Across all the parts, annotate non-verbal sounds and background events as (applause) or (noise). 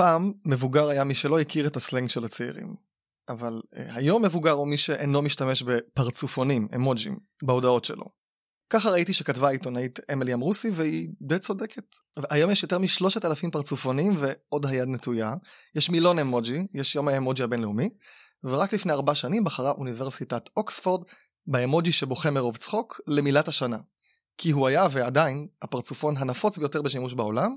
פעם מבוגר היה מי שלא הכיר את הסלנג של הצעירים. אבל אה, היום מבוגר הוא מי שאינו משתמש בפרצופונים, אמוג'ים, בהודעות שלו. ככה ראיתי שכתבה העיתונאית אמילי אמרוסי והיא די צודקת. היום יש יותר משלושת אלפים פרצופונים ועוד היד נטויה. יש מילון אמוג'י, יש יום האמוג'י הבינלאומי, ורק לפני ארבע שנים בחרה אוניברסיטת אוקספורד באמוג'י שבוכה מרוב צחוק למילת השנה. כי הוא היה ועדיין הפרצופון הנפוץ ביותר בשימוש בעולם,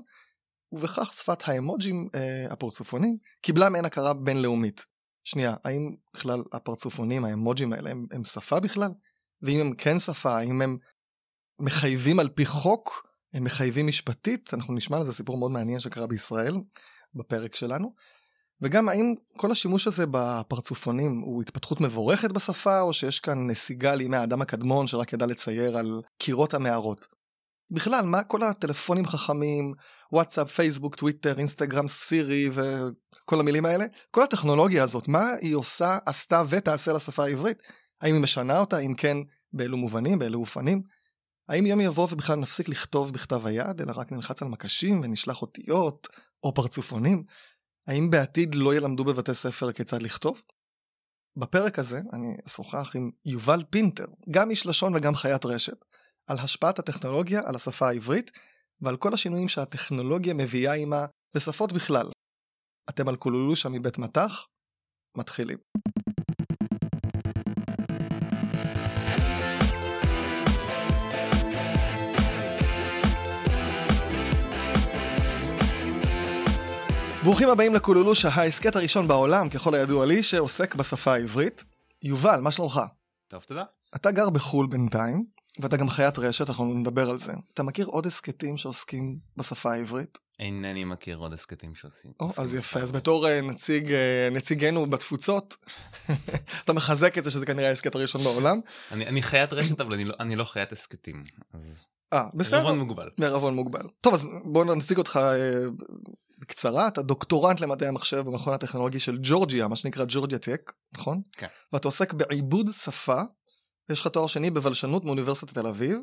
ובכך שפת האמוג'ים, אה, הפרצופונים, קיבלה מעין הכרה בינלאומית. שנייה, האם בכלל הפרצופונים, האמוג'ים האלה, הם, הם שפה בכלל? ואם הם כן שפה, האם הם מחייבים על פי חוק? הם מחייבים משפטית? אנחנו נשמע על זה סיפור מאוד מעניין שקרה בישראל, בפרק שלנו. וגם האם כל השימוש הזה בפרצופונים הוא התפתחות מבורכת בשפה, או שיש כאן נסיגה לימי האדם הקדמון שרק ידע לצייר על קירות המערות? בכלל, מה כל הטלפונים חכמים, וואטסאפ, פייסבוק, טוויטר, אינסטגרם, סירי וכל המילים האלה? כל הטכנולוגיה הזאת, מה היא עושה, עשתה ותעשה לשפה העברית? האם היא משנה אותה? אם כן, באילו מובנים, באילו אופנים? האם יום יבוא ובכלל נפסיק לכתוב בכתב היד, אלא רק נלחץ על מקשים ונשלח אותיות או פרצופונים? האם בעתיד לא ילמדו בבתי ספר כיצד לכתוב? בפרק הזה אני אשוחח עם יובל פינטר, גם איש לשון וגם חיית רשת, על השפעת הטכנולוגיה על השפה העברית ועל כל השינויים שהטכנולוגיה מביאה עימה לשפות בכלל. אתם על קולולושה מבית מטח? מתחילים. ברוכים הבאים לקולולושה, ההסכת הראשון בעולם, ככל הידוע לי, שעוסק בשפה העברית. יובל, מה שלומך? טוב, תודה. אתה גר בחו"ל בינתיים, ואתה גם חיית רשת, אנחנו נדבר על זה. אתה מכיר עוד הסכתים שעוסקים בשפה העברית? אינני מכיר עוד הסכתים שעושים. או, אז יפה, אז בתור uh, נציג, uh, נציגנו בתפוצות, (laughs) אתה מחזק את זה שזה כנראה ההסכת הראשון בעולם. אני, אני חיית רשת, אבל אני לא, אני לא חיית הסכתים. אז... אה, בסדר. מערבון מוגבל. מערבון מוגבל. טוב, אז בואו נציג אותך uh, בקצרה. אתה דוקטורנט למדעי המחשב במכון הטכנולוגי של ג'ורג'יה, מה שנקרא ג'ורג'יה טק, נכון? כן. ואתה עוסק בעיבוד שפה יש לך תואר שני בבלשנות מאוניברסיטת תל אביב,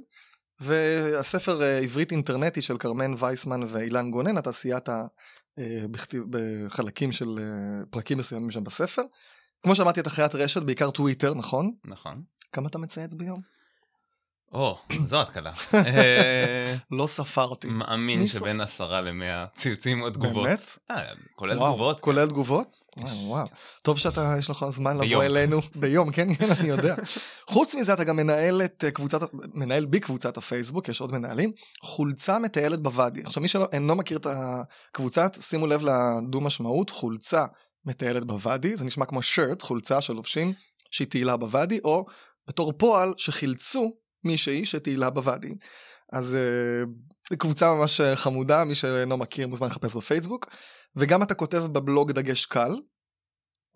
והספר אה, עברית אינטרנטי של כרמן וייסמן ואילן גונן, אתה סייעת אה, בחלקים של אה, פרקים מסוימים שם בספר. כמו שאמרתי, אתה חיית רשת, בעיקר טוויטר, נכון? נכון. כמה אתה מצייץ ביום? או, זו התקלה. (laughs) לא ספרתי. מאמין שבין עשרה למאה ציוצים או תגובות. באמת? כולל תגובות. כן. כולל תגובות? וואו. טוב שאתה, יש לך זמן לבוא אלינו. ביום, כן, (laughs) אני יודע. חוץ מזה, אתה גם מנהל את קבוצת, מנהל בקבוצת הפייסבוק, יש עוד מנהלים, חולצה מטיילת בוואדי. עכשיו, מי שאינו מכיר את הקבוצה, שימו לב לדו משמעות, חולצה מטיילת בוואדי, זה נשמע כמו שירט, חולצה שלובשים, שהיא תהילה בוואדי, או בתור פועל שחילצו מישהי שתהילה בוואדי. אז uh, קבוצה ממש חמודה, מי שאינו מכיר מוזמן לחפש בפייסבוק. וגם אתה כותב בבלוג דגש קל,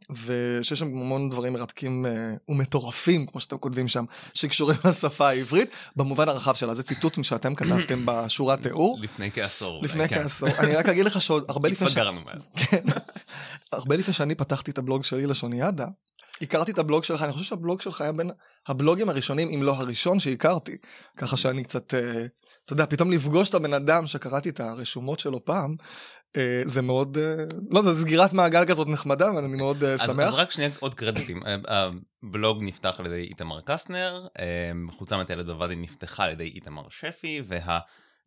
ושיש שם המון דברים מרתקים uh, ומטורפים, כמו שאתם כותבים שם, שקשורים (laughs) לשפה העברית, במובן הרחב שלה. זה ציטוט שאתם כתבתם (clears throat) בשורת תיאור. לפני כעשור. לפני כן. כעשור. אני רק אגיד לך שעוד הרבה לפני... התבגרנו מאז. כן. (laughs) הרבה לפני שאני פתחתי את הבלוג שלי לשוניאדה, הכרתי את הבלוג שלך, אני חושב שהבלוג שלך היה בין הבלוגים הראשונים, אם לא הראשון שהכרתי. ככה שאני קצת, אה, אתה יודע, פתאום לפגוש את הבן אדם שקראתי את הרשומות שלו פעם, אה, זה מאוד, אה, לא, זה סגירת מעגל כזאת נחמדה, ואני מאוד שמח. אז רק שנייה עוד קרדיטים. הבלוג נפתח על ידי איתמר קסטנר, חולצה מטיילת בוואדי נפתחה על ידי איתמר שפי, וה...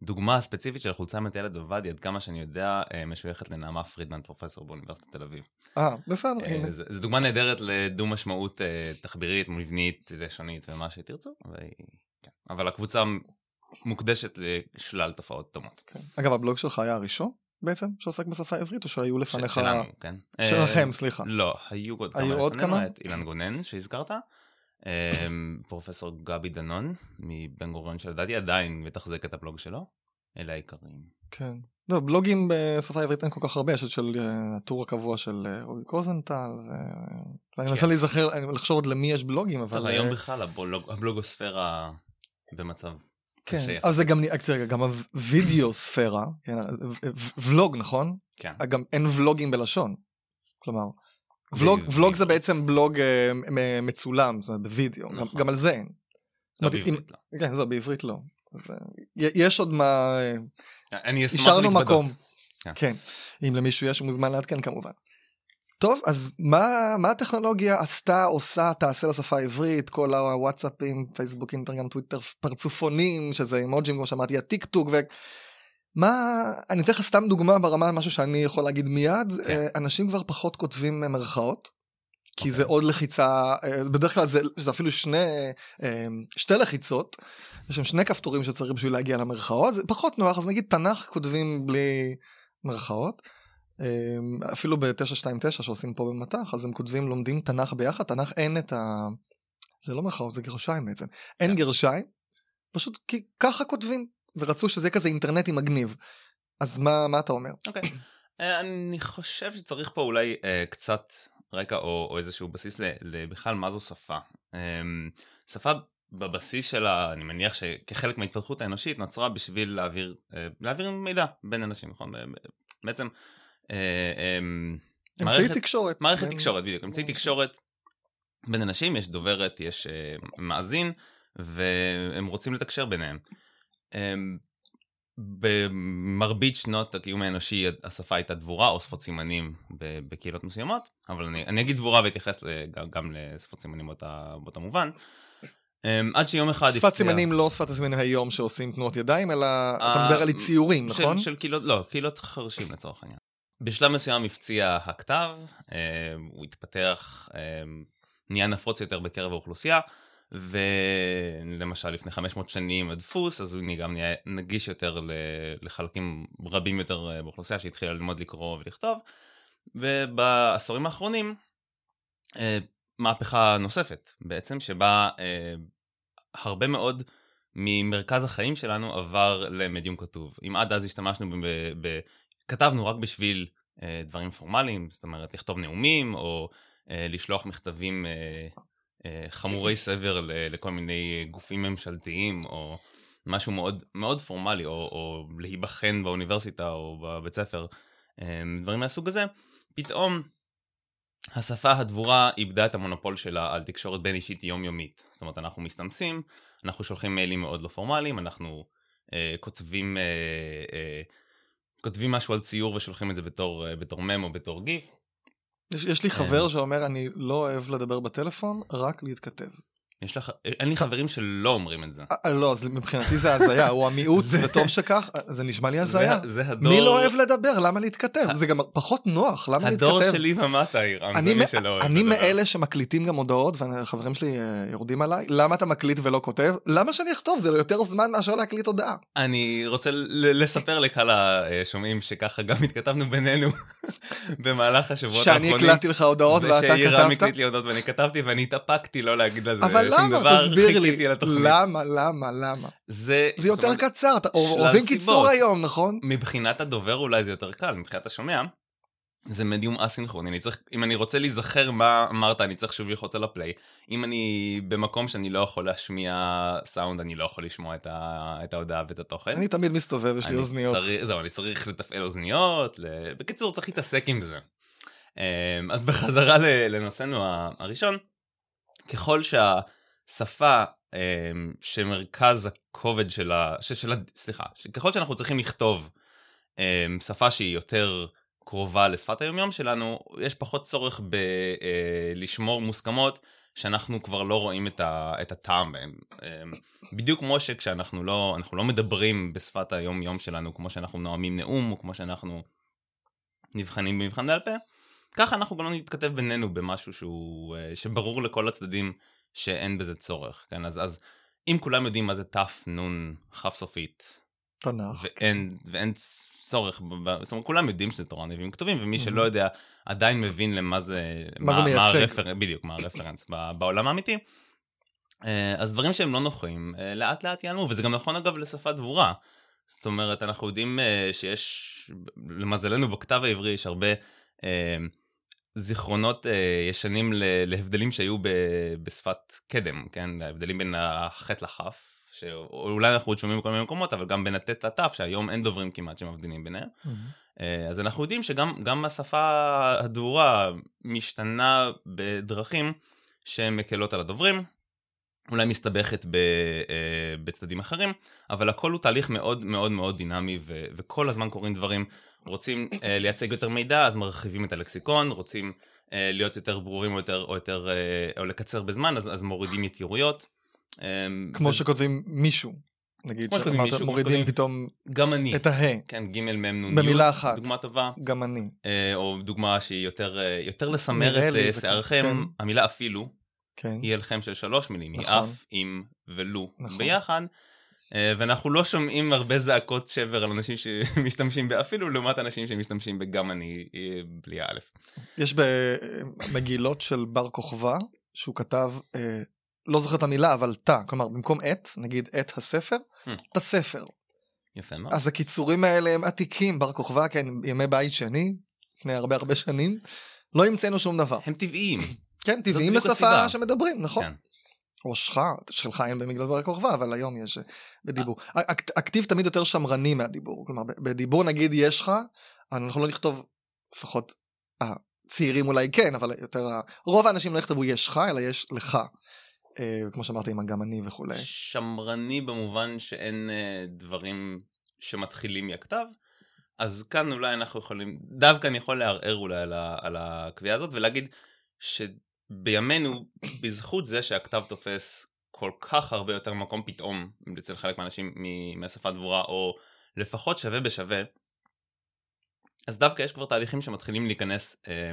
דוגמה הספציפית של חולצה מטיילת בוואדי, עד כמה שאני יודע, אה, משויכת לנעמה פרידמן, פרופסור באוניברסיטת תל אביב. אה, בסדר, אה, הנה. זו דוגמה נהדרת לדו משמעות אה, תחבירית, מבנית, לשונית ומה שתרצו, כן. אבל הקבוצה מוקדשת לשלל תופעות דומות. כן. אגב, הבלוג שלך היה הראשון בעצם שעוסק בשפה העברית, או שהיו לפניך... שלנו, כן. שלכם, סליחה. לא, היו עוד כמה היו עוד כמה? את אילן גונן שהזכרת. אמ, פרופסור גבי דנון מבן גוריון שלדעתי עדיין מתחזק את הבלוג שלו, אלה העיקריים. כן. לא, בלוגים בשפה העברית אין כל כך הרבה, יש את של אה, הטור הקבוע של אה, רובי קוזנטל, ואני מנסה כן. להיזכר, לחשוב עוד למי יש בלוגים, אבל... היום אה, בכלל הבלוגוספירה במצב כן, אבל זה גם, תראה, גם הווידאו ספירה, כן, ולוג, נכון? כן. גם אין ולוגים בלשון. כלומר, ולוג, ולוג זה בעצם בלוג uh, מצולם, זאת אומרת בווידאו, נכון. גם, על זה אין. לא בעברית אם, לא. כן, זה בעברית לא. אז, uh, יש עוד מה... אני אשמח להתבדות. מקום. כן. כן, אם למישהו יש, מוזמן לעדכן כמובן. טוב, אז מה, מה הטכנולוגיה עשתה, עושה, תעשה לשפה העברית, כל הוואטסאפים, פייסבוק, אינטרגרם, טוויטר, פרצופונים, שזה אימוג'ים, כמו שאמרתי, הטיק טוק, ומה, אני אתן לך סתם דוגמה ברמה, משהו שאני יכול להגיד מיד, כן. אה, אנשים כבר פחות כותבים מרכאות, כי okay. זה אוקיי. עוד לחיצה, אה, בדרך כלל זה, זה אפילו שני, אה, שתי לחיצות, יש שם שני כפתורים שצריך בשביל להגיע למרכאות, זה פחות נוח, אז נגיד תנ"ך כותבים בלי מרכאות. אפילו ב-929 שעושים פה במטח, אז הם כותבים, לומדים תנ"ך ביחד, תנ"ך אין את ה... זה לא מרכאות, זה גרשיים בעצם. אין כן. גרשיים, פשוט כי ככה כותבים, ורצו שזה כזה אינטרנטי מגניב. אז מה, מה אתה אומר? אוקיי. Okay. אה, אני חושב שצריך פה אולי uh, קצת רקע או, או איזשהו בסיס לבכלל מה זו שפה. Um, שפה בבסיס שלה, אני מניח שכחלק מההתפתחות האנושית נוצרה בשביל להעביר, uh, להעביר מידע בין אנשים, נכון? בעצם אה, אמ, אמצעי תקשורת. מערכת תקשורת, בדיוק. אמצעי תקשורת בין אנשים, יש דוברת, יש אה, מאזין, והם רוצים לתקשר ביניהם. אמ, במרבית שנות הקיום האנושי השפה הייתה דבורה או שפות סימנים בקהילות מסוימות, אבל אני, אני אגיד דבורה ואתייחס גם, גם לשפות סימנים באותה, באותה מובן. אמ, עד שיום אחד... שפת סימנים לא שפת הסימנים היום שעושים תנועות ידיים, אלא אתה מדבר על ציורים, נכון? של קהילות, לא, קהילות חרשים לצורך העניין. בשלב מסוים הפציע הכתב, אה, הוא התפתח, אה, נהיה נפוץ יותר בקרב האוכלוסייה, ולמשל לפני 500 שנים הדפוס, אז הוא גם נהיה נגיש יותר לחלקים רבים יותר אה, באוכלוסייה שהתחילה ללמוד לקרוא ולכתוב, ובעשורים האחרונים מהפכה נוספת בעצם, שבה הרבה מאוד ממרכז החיים שלנו עבר למדיום כתוב. אם עד אז השתמשנו כתבנו רק בשביל אה, דברים פורמליים, זאת אומרת לכתוב נאומים או אה, לשלוח מכתבים אה, אה, חמורי סבר לכל מיני גופים ממשלתיים או משהו מאוד, מאוד פורמלי או, או להיבחן באוניברסיטה או בבית ספר, אה, דברים מהסוג הזה, פתאום השפה הדבורה איבדה את המונופול שלה על תקשורת בין אישית יומיומית. זאת אומרת, אנחנו מסתמסים, אנחנו שולחים מיילים מאוד לא פורמליים, אנחנו אה, כותבים אה, אה, כותבים משהו על ציור ושולחים את זה בתור, אה, בתור מם או בתור גיף. יש, יש לי חבר אה. שאומר, אני לא אוהב לדבר בטלפון, רק להתכתב. יש לך, אין לי חברים שלא אומרים את זה. אה, לא, אז מבחינתי זה הזיה, הוא המיעוט, (laughs) וטוב שכך, זה נשמע לי הזיה. זה הדור... מי לא אוהב לדבר? למה להתכתב? זה גם פחות נוח, למה להתכתב? הדור שלי ומטה, אירם, זה מי שלא אוהב אני מאלה שמקליטים גם הודעות, והחברים שלי אה, יורדים עליי, למה אתה מקליט ולא כותב? למה שאני אכתוב? זה יותר זמן מאשר להקליט הודעה. אני רוצה לספר לקהל השומעים שככה גם התכתבנו בינינו (laughs) במהלך השבועות האחרונים. שאני הקלטתי לך הודעות ואתה כתבת? ושאירם הקליט לי הודעות ואני כתבתי, ואני התאפקתי לא להגיד לזה למה? תסביר לי. למה, למה, למה? זה... זה יותר אומרת, קצר, אתה, אוהבים קיצור היום, נכון? מבחינת הדובר אולי זה יותר קל, מבחינת השומע. זה מדיום אסינכרוני, אני צריך, אם אני רוצה להיזכר מה אמרת, אני צריך שוב ללחוץ על הפליי. אם אני במקום שאני לא יכול להשמיע סאונד, אני לא יכול לשמוע את, ה, את ההודעה ואת התוכן. אני תמיד מסתובב, יש לי אוזניות. צריך, זהו, אני צריך לתפעל אוזניות, ל... בקיצור, צריך להתעסק עם זה. אמ, אז בחזרה לנושאנו הראשון, ככל שה... שפה אה, שמרכז הכובד שלה, שלה, סליחה, ככל שאנחנו צריכים לכתוב אה, שפה שהיא יותר קרובה לשפת היומיום שלנו, יש פחות צורך בלשמור אה, מוסכמות שאנחנו כבר לא רואים את, ה, את הטעם בהם. אה, בדיוק כמו שכשאנחנו לא, לא מדברים בשפת היום-יום שלנו, כמו שאנחנו נואמים נאום, או כמו שאנחנו נבחנים במבחן בעל פה, ככה אנחנו גם לא נתכתב בינינו במשהו שהוא, אה, שברור לכל הצדדים שאין בזה צורך, כן? אז, אז אם כולם יודעים מה זה תנ"ך כף סופית, תנ"ך. ואין, ואין צורך, זאת אומרת, כולם יודעים שזה תורה נביאים כתובים, ומי שלא יודע עדיין מבין למה זה, מה, מה זה מייצג. מה הרפר, בדיוק, מה הרפרנס בעולם האמיתי. אה, אז דברים שהם לא נוחים, אה, לאט לאט ייעלמו, וזה גם נכון אגב לשפה דבורה. זאת אומרת, אנחנו יודעים שיש, למזלנו בכתב העברי יש הרבה זיכרונות אה, ישנים להבדלים שהיו בשפת קדם, כן? ההבדלים בין החטא לכף, שאולי אנחנו עוד שומעים בכל מיני מקומות, אבל גם בין הטט לתף, שהיום אין דוברים כמעט שמבדילים ביניהם. Mm-hmm. אז אנחנו יודעים שגם השפה הדבורה משתנה בדרכים שהן מקלות על הדוברים, אולי מסתבכת ב, אה, בצדדים אחרים, אבל הכל הוא תהליך מאוד מאוד מאוד דינמי, ו, וכל הזמן קורים דברים רוצים אה, לייצג יותר מידע, אז מרחיבים את הלקסיקון, רוצים אה, להיות יותר ברורים או, יותר, או, יותר, אה, או לקצר בזמן, אז, אז מורידים יתירויות. אה, כמו ו- שכותבים מישהו, נגיד, כמו שכותבים שאמרת, מישהו, מורידים פתאום גם אני. את הה, כן, ג' מ' נ'. במילה אחת. דוגמה טובה. גם אני. אה, או דוגמה שהיא יותר, אה, יותר לסמר את זה- שערכם, כן. המילה אפילו, כן. היא הלחם של שלוש מילים, היא נכון. אף, עם ולו נכון. ביחד. אה, ואנחנו לא שומעים הרבה זעקות שבר על אנשים שמשתמשים באפילו, לעומת אנשים שמשתמשים בגם אני אה, בלי האלף. יש במגילות של בר כוכבא, שהוא כתב, אה, לא זוכר את המילה, אבל תא, כלומר, במקום את, נגיד את הספר. את הספר. יפה מאוד. אז הקיצורים האלה הם עתיקים, בר כוכבא, כן, ימי בית שני, לפני הרבה הרבה שנים, לא המצאנו שום דבר. הם טבעיים. כן, טבעיים לשפה. שמדברים, נכון. כן. או שלך, שלך אין במגדל בר כוכבא, אבל היום יש אה, בדיבור. הכ- הכתיב תמיד יותר שמרני מהדיבור. כלומר, בדיבור נגיד יש לך, אנחנו לא נכתוב, לפחות הצעירים אולי כן, אבל יותר, רוב האנשים לא יכתבו יש לך, אלא יש לך. אה, כמו שאמרתי, עם הגם אני וכולי. שמרני במובן שאין אה, דברים שמתחילים מהכתב. אז כאן אולי אנחנו יכולים, דווקא אני יכול לערער אולי על, ה, על הקביעה הזאת ולהגיד שבימינו, בזכות זה שהכתב תופס כל כך הרבה יותר מקום פתאום אצל חלק מהאנשים מהשפה דבורה, או לפחות שווה בשווה, אז דווקא יש כבר תהליכים שמתחילים להיכנס אה,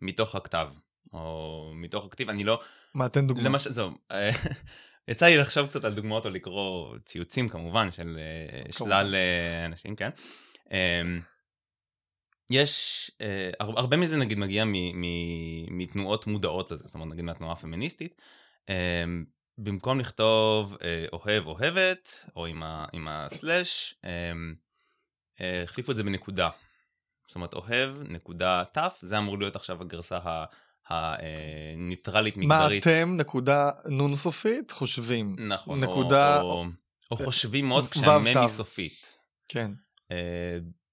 מתוך הכתב, או מתוך הכתיב, אני לא, מה, תן דוגמא. למשל, זהו, אה, (laughs) יצא לי לחשוב קצת על דוגמאות או לקרוא ציוצים כמובן של אה, שלל אה, אנשים, כן. אה, יש, אה, הר- הרבה מזה נגיד מגיע מ- מ- מתנועות מודעות לזה, זאת אומרת נגיד מהתנועה הפמיניסטית. אה, במקום לכתוב אה, אוהב אוהבת, או עם, ה, עם הסלאש, אה, אה, החליפו את זה בנקודה. זאת אומרת אוהב, נקודה תף, זה אמור להיות עכשיו הגרסה ה- הניטרלית מה מגדרית. אתם, נקודה נון סופית, חושבים. נכון, נקודה- או, או, או חושבים מאוד כשהמם. היא סופית. כן.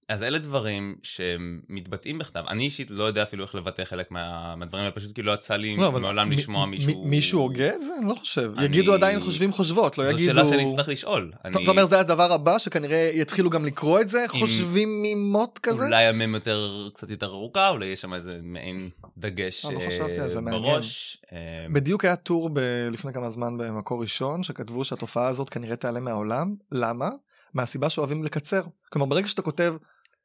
אז אלה דברים שמתבטאים בכתב. אני אישית לא יודע אפילו איך לבטא חלק מה, מהדברים פשוט כי לא יצא לי לא, מעולם מ- לשמוע מ- מישהו... מישהו הוגה את זה? אני לא חושב. אני- יגידו עדיין חושבים חושבות, לא זאת יגידו... שאלה שאני אצטרך לשאול. אתה אני... אתה אומר זה הדבר הבא שכנראה יתחילו גם לקרוא את זה? חושבים ממוט כזה? אולי המם יותר, קצת יותר ארוכה, אולי יש שם איזה מעין דגש אה, לא אה. בראש. אה, בדיוק היה טור ב- לפני כמה זמן במקור ראשון, שכתבו שהתופעה הזאת כנראה תיעלם מהעולם. למה? מהסיבה שאוהבים לקצר. כלומר, ברגע שאתה כותב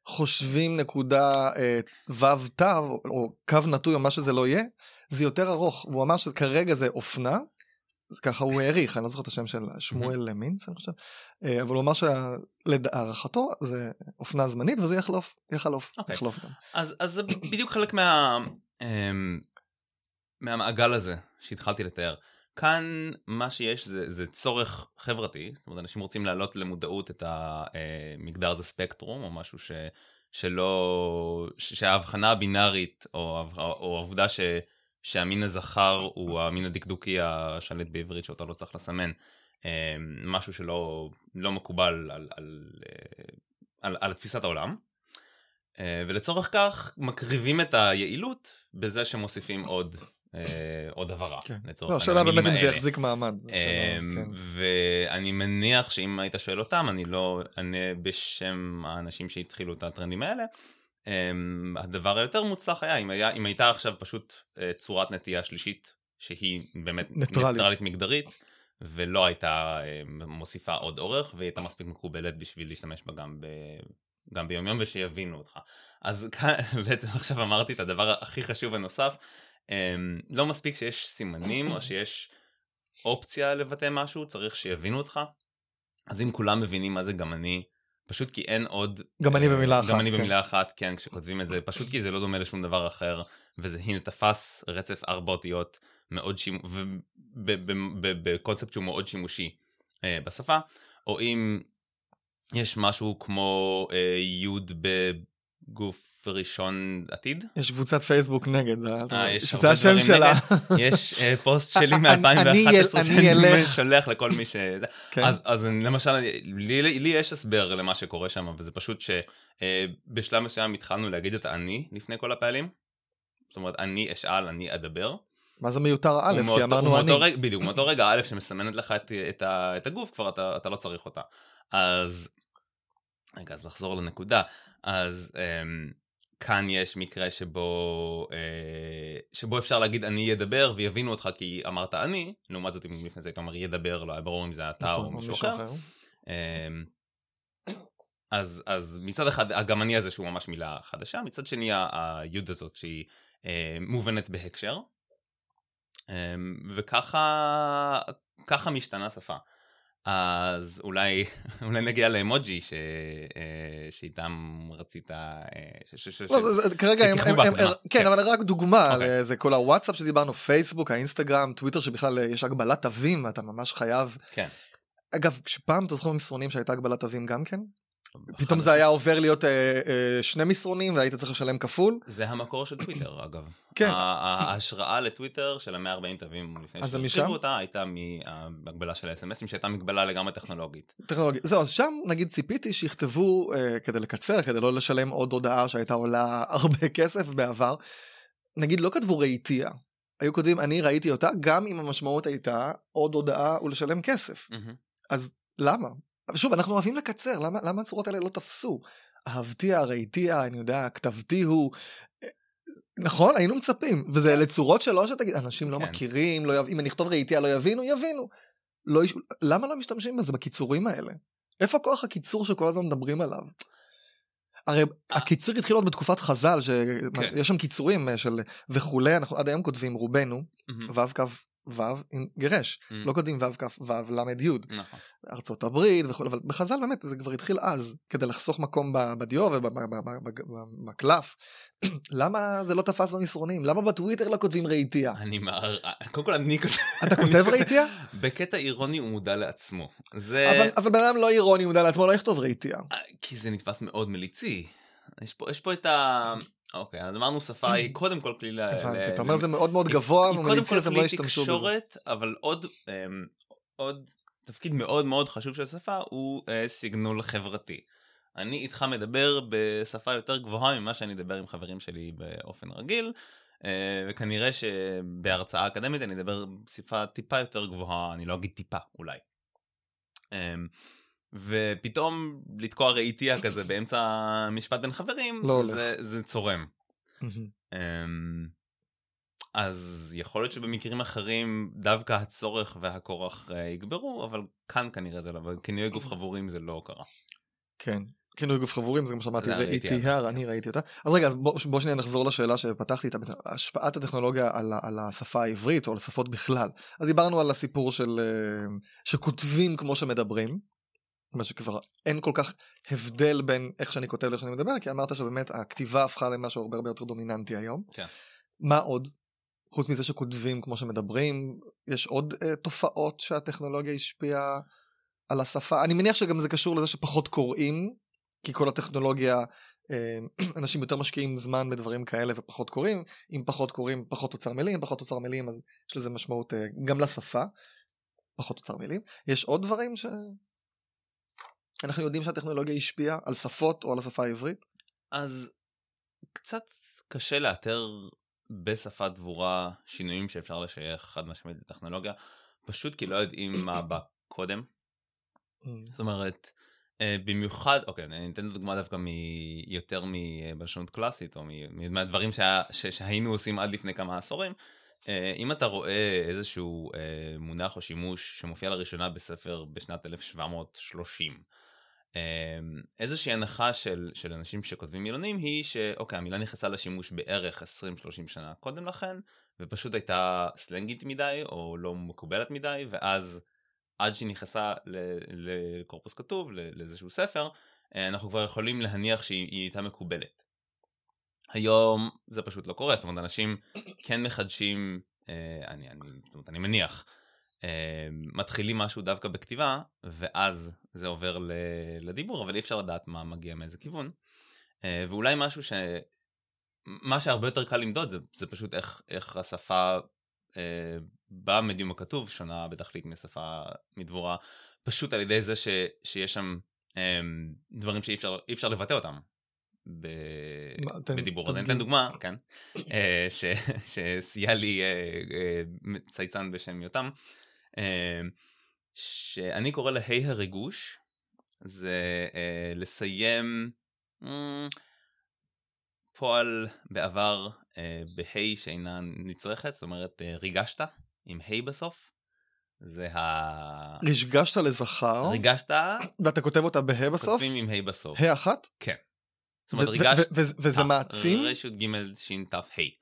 חושבים נקודה אה, ו' תו, או, קו נטוי או מה שזה לא יהיה, זה יותר ארוך. והוא אמר שכרגע זה אופנה, ככה הוא העריך, אני לא זוכר את השם של שמואל מינץ, אני חושב, אה, אבל הוא אמר שלהערכתו זה אופנה זמנית וזה יחלוף, יחלוף, אוקיי. יחלוף גם. אז, אז זה בדיוק חלק מה, אמ, מהמעגל הזה שהתחלתי לתאר. כאן מה שיש זה, זה צורך חברתי, זאת אומרת אנשים רוצים להעלות למודעות את המגדר זה ספקטרום או משהו ש, שלא, שההבחנה הבינארית או, או העובדה ש, שהמין הזכר הוא המין הדקדוקי השליט בעברית שאותו לא צריך לסמן, אמ, משהו שלא לא מקובל על, על, אה, על, על תפיסת העולם. אה, ולצורך כך מקריבים את היעילות בזה שמוסיפים עוד, עוד הבהרה. כן. לצורך לא, השאלה המילים באמת אם זה. יחזיק מעמד. אמ, כן. ואני מניח שאם היית שואל אותם, אני לא אענה בשם האנשים שהתחילו את הטרנדים האלה. אמ, הדבר היותר מוצלח היה אם, הייתה עכשיו פשוט אה, צורת נטייה שלישית, שהיא באמת ניטרלית. מגדרית, ולא הייתה אה, מוסיפה עוד אורך, והיא הייתה מספיק מקובלת בשביל להשתמש בה גם, ב, גם ביומיום ושיבינו אותך. אז כאן (laughs) בעצם עכשיו אמרתי את הדבר הכי חשוב הנוסף, לא מספיק שיש סימנים או שיש אופציה לבטא משהו, צריך שיבינו אותך. אז אם כולם מבינים מה זה גם אני, פשוט כי אין עוד... גם אני אה, במילה אחת, גם אני כן. במילה אחת, כן, כשכותבים את זה, פשוט כי זה לא דומה לשום דבר אחר, וזה הנה תפס רצף ארבע אותיות מאוד שימושי, ובקונספט שהוא מאוד שימושי אה, בשפה, או אם יש משהו כמו אה, יוד בגוף ראשון עתיד, יש קבוצת פייסבוק נגד, אה, שזה הרבה השם שלה. יש אה, פוסט (laughs) שלי אני- אני מ-2011 אל- שאני. (laughs) שולח לכל מי ש... כן. אז, למשל, לי, יש הסבר למה שקורה שם, וזה פשוט שבשלב מסוים התחלנו להגיד את אני לפני כל הפעלים. זאת אומרת, אני אשאל, אני אדבר. מה זה מיותר א', כי אמרנו אני. בדיוק, מאותו רגע א' שמסמנת לך את, הגוף, כבר אתה לא צריך אותה. אז, רגע, אז לחזור לנקודה. אז um, כאן יש מקרה שבו, uh, שבו אפשר להגיד אני אדבר ויבינו אותך כי אמרת אני, לעומת זאת אם לפני זה היית אומר ידבר, לא היה ברור אם זה אתה נכון, או מישהו אחר. Um, אז, אז מצד אחד גם אני הזה שהוא ממש מילה חדשה, מצד שני היוד הזאת שהיא uh, מובנת בהקשר. Um, וככה משתנה שפה. אז אולי, (laughs) אולי נגיע לאמוג'י ש... אה, שאיתם רצית... אה, ש... ש... לא, זה, זה, כרגע הם, הם, הם, כן, כן, אבל רק דוגמה, okay. אוקיי. זה כל הוואטסאפ שדיברנו, פייסבוק, האינסטגרם, טוויטר שבכלל אה, יש הגבלת תווים, אתה ממש חייב. כן. אגב, כשפעם אתה זוכר מסרונים שהייתה הגבלת תווים גם כן? פתאום זה היה עובר להיות אה, אה, שני מסרונים והיית צריך לשלם כפול. זה המקור של טוויטר (coughs) אגב. כן. ההשראה לטוויטר של המאה 140 תווים לפני שהרחיבו אותה הייתה מהגבלה של האס.אם.אסים שהייתה מגבלה לגמרי טכנולוגית. טכנולוגית. זהו, אז שם נגיד ציפיתי שיכתבו אה, כדי לקצר, כדי לא לשלם עוד הודעה שהייתה עולה (laughs) הרבה כסף בעבר. נגיד לא כתבו ראיתיה. היו כותבים אני ראיתי אותה גם אם המשמעות הייתה עוד הודעה ולשלם כסף. אז למה? אבל שוב, אנחנו אוהבים לקצר, למה, למה הצורות האלה לא תפסו? אהבתיה, ראיתיה, אני יודע, כתבתי הוא. נכון, היינו מצפים, וזה לצורות שלא שתגיד, אנשים לא כן. מכירים, לא יב... אם אני אכתוב ראיתיה לא יבינו, יבינו. לא יש... למה לא משתמשים בזה, בקיצורים האלה? איפה כוח הקיצור שכל הזמן מדברים עליו? הרי. הקיצור התחיל עוד בתקופת חז"ל, שיש כן. שם קיצורים אה, של וכולי, אנחנו עד היום כותבים רובנו, ו' כ' ו' עם גרש, mm. לא כותבים ו' כ' ו' ל' י', נכון. ארצות הברית וכו', אבל בחז"ל באמת זה כבר התחיל אז, כדי לחסוך מקום בדיו ובקלף. (clears throat) למה זה לא תפס במסרונים? למה בטוויטר לא כותבים ראיתיה? אני מער... קודם כל אני כותב... אתה כותב (laughs) ראיתיה? בקטע אירוני הוא מודע לעצמו. זה... אבל, בן אדם לא אירוני מודע לעצמו, לא יכתוב ראיתיה. אה, כי זה נתפס מאוד מליצי. יש פה, יש פה את ה... אוקיי, אז אמרנו שפה היא (clears throat) קודם כל כלי. הבנתי, אתה אומר זה מאוד מאוד גבוה, היא קודם כל כלי תקשורת, אבל עוד, אמ, עוד תפקיד מאוד מאוד חשוב של שפה הוא אה, סיגנול חברתי. אני איתך מדבר בשפה יותר גבוהה ממה שאני אדבר עם חברים שלי באופן רגיל, אה, וכנראה שבהרצאה אקדמית אני אדבר בשפה טיפה יותר גבוהה, אני לא אגיד טיפה, אולי. אמ, ופתאום לתקוע ראיתיה כזה באמצע משפט בין חברים, לא זה, זה צורם. um, אז יכול להיות שבמקרים אחרים דווקא הצורך והכורח uh, יגברו, אבל כאן כנראה זה לא, כינוי גוף חבורים זה לא קרה. כן. כינוי גוף חבורים זה כמו שאמרתי ראיתי הר אני ראיתי אותה אז רגע אז בוא, בוא שנייה נחזור לשאלה שפתחתי איתה השפעת הטכנולוגיה על, על השפה העברית או על השפות בכלל אז דיברנו על הסיפור של אה, שכותבים כמו שמדברים מה שכבר אין כל כך הבדל בין איך שאני כותב לאיך שאני מדבר, כי אמרת שבאמת הכתיבה הפכה למשהו הרבה הרבה יותר דומיננטי היום. כן. מה עוד? חוץ מזה שכותבים כמו שמדברים, יש עוד uh, תופעות שהטכנולוגיה השפיעה על השפה. אני מניח שגם זה קשור לזה שפחות קוראים, כי כל הטכנולוגיה, uh, (clears throat) אנשים יותר משקיעים זמן בדברים כאלה ופחות קוראים. אם פחות קוראים, פחות אוצר מילים, פחות אוצר מילים, אז יש לזה משמעות uh, גם לשפה. פחות אוצר מילים. יש עוד דברים ש... אנחנו יודעים שהטכנולוגיה השפיעה על שפות או על השפה העברית? אז קצת קשה לאתר בשפת דבורה שינויים שאפשר לשייך חד משמעית לטכנולוגיה, פשוט כי לא יודעים מה בא קודם. Mm. זאת אומרת, אה, במיוחד, אוקיי, אני אתן דוגמה דווקא מיותר מבלשנות קלאסית, או מהדברים שה, ש, שהיינו עושים עד לפני כמה עשורים. אה, אם אתה רואה איזשהו אה, מונח או שימוש שמופיע לראשונה בספר בשנת 1730, אמ, איזושהי הנחה של, של אנשים שכותבים מילונים היא שאוקיי המילה נכנסה לשימוש בערך 20-30 שנה קודם לכן ופשוט הייתה סלנגית מדי או לא מקובלת מדי ואז עד שהיא נכנסה לקורפוס כתוב לאיזשהו ספר אה, אנחנו כבר יכולים להניח שהיא הייתה מקובלת. היום זה פשוט לא קורה זאת אומרת אנשים כן מחדשים אה, אני, אני, זאת אומרת, אני מניח אמ, מתחילים משהו דווקא בכתיבה, ואז זה עובר לדיבור, אבל אי אפשר לדעת מה מגיע מאיזה כיוון. אה, ואולי משהו ש... מה שהרבה יותר קל למדוד זה, זה פשוט איך, איך השפה אה, במדיום הכתוב שונה בתכלית משפה מדבורה, פשוט על ידי זה ש, שיש שם אה, דברים שאי אפשר, אפשר לבטא אותם. ב... בדיבור. אז אני אתן דוגמה, כן, אה, (laughs) שסייע לי אה, צייצן בשם יותם. אמ, שאני קורא להי הריגוש, זה אה, לסיים פועל בעבר אה, בה' שאינה נצרכת, זאת אומרת אה, ריגשת עם ה' בסוף. זה ה... ריגשת לזכר. ריגשת. ואתה כותב אותה בה' בסוף? כותבים עם ה' בסוף. ה' אחת? כן. זאת אומרת ריגשת... וזה מעצים? רשות ג' ש' ת' ה'.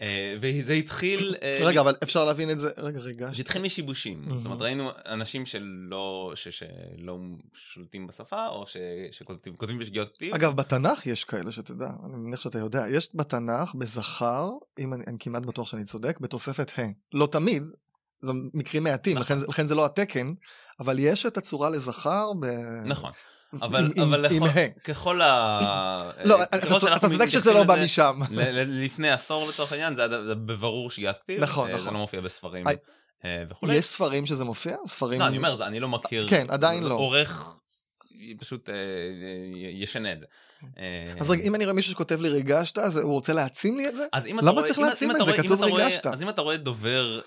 אה, וזה התחיל... אה, רגע, אבל אפשר להבין את זה, רגע, רגע. זה התחיל משיבושים. זאת אומרת, ראינו אנשים שלא שולטים בשפה, או שכותבים בשגיאות כתיב. אגב, בתנ"ך יש כאלה שתדע, אני מניח שאתה יודע, יש בתנ"ך, בזכר, אם אני כמעט בטוח שאני צודק, בתוספת ה'. לא תמיד, זה מקרים מעטים, נכון. לכן זה לא התקן, אבל יש את הצורה לזכר ב... נכון. אבל, עם, אבל עם, לכל, עם ככל ה... לא, אתה צודק שזה לא בא משם. לפני עשור לצורך העניין, זה היה בברור שגיאת כתיב. נכון, נכון. זה לא מופיע בספרים וכולי. יש ספרים שזה מופיע? ספרים... לא, אני אומר, אני לא מכיר... כן, עדיין לא. עורך פשוט ישנה את זה. אז רגע, אם אני רואה מישהו שכותב לי ריגשת, אז הוא רוצה להעצים לי את זה? למה צריך להעצים את זה? כתוב ריגשת. אז אם אתה רואה דובר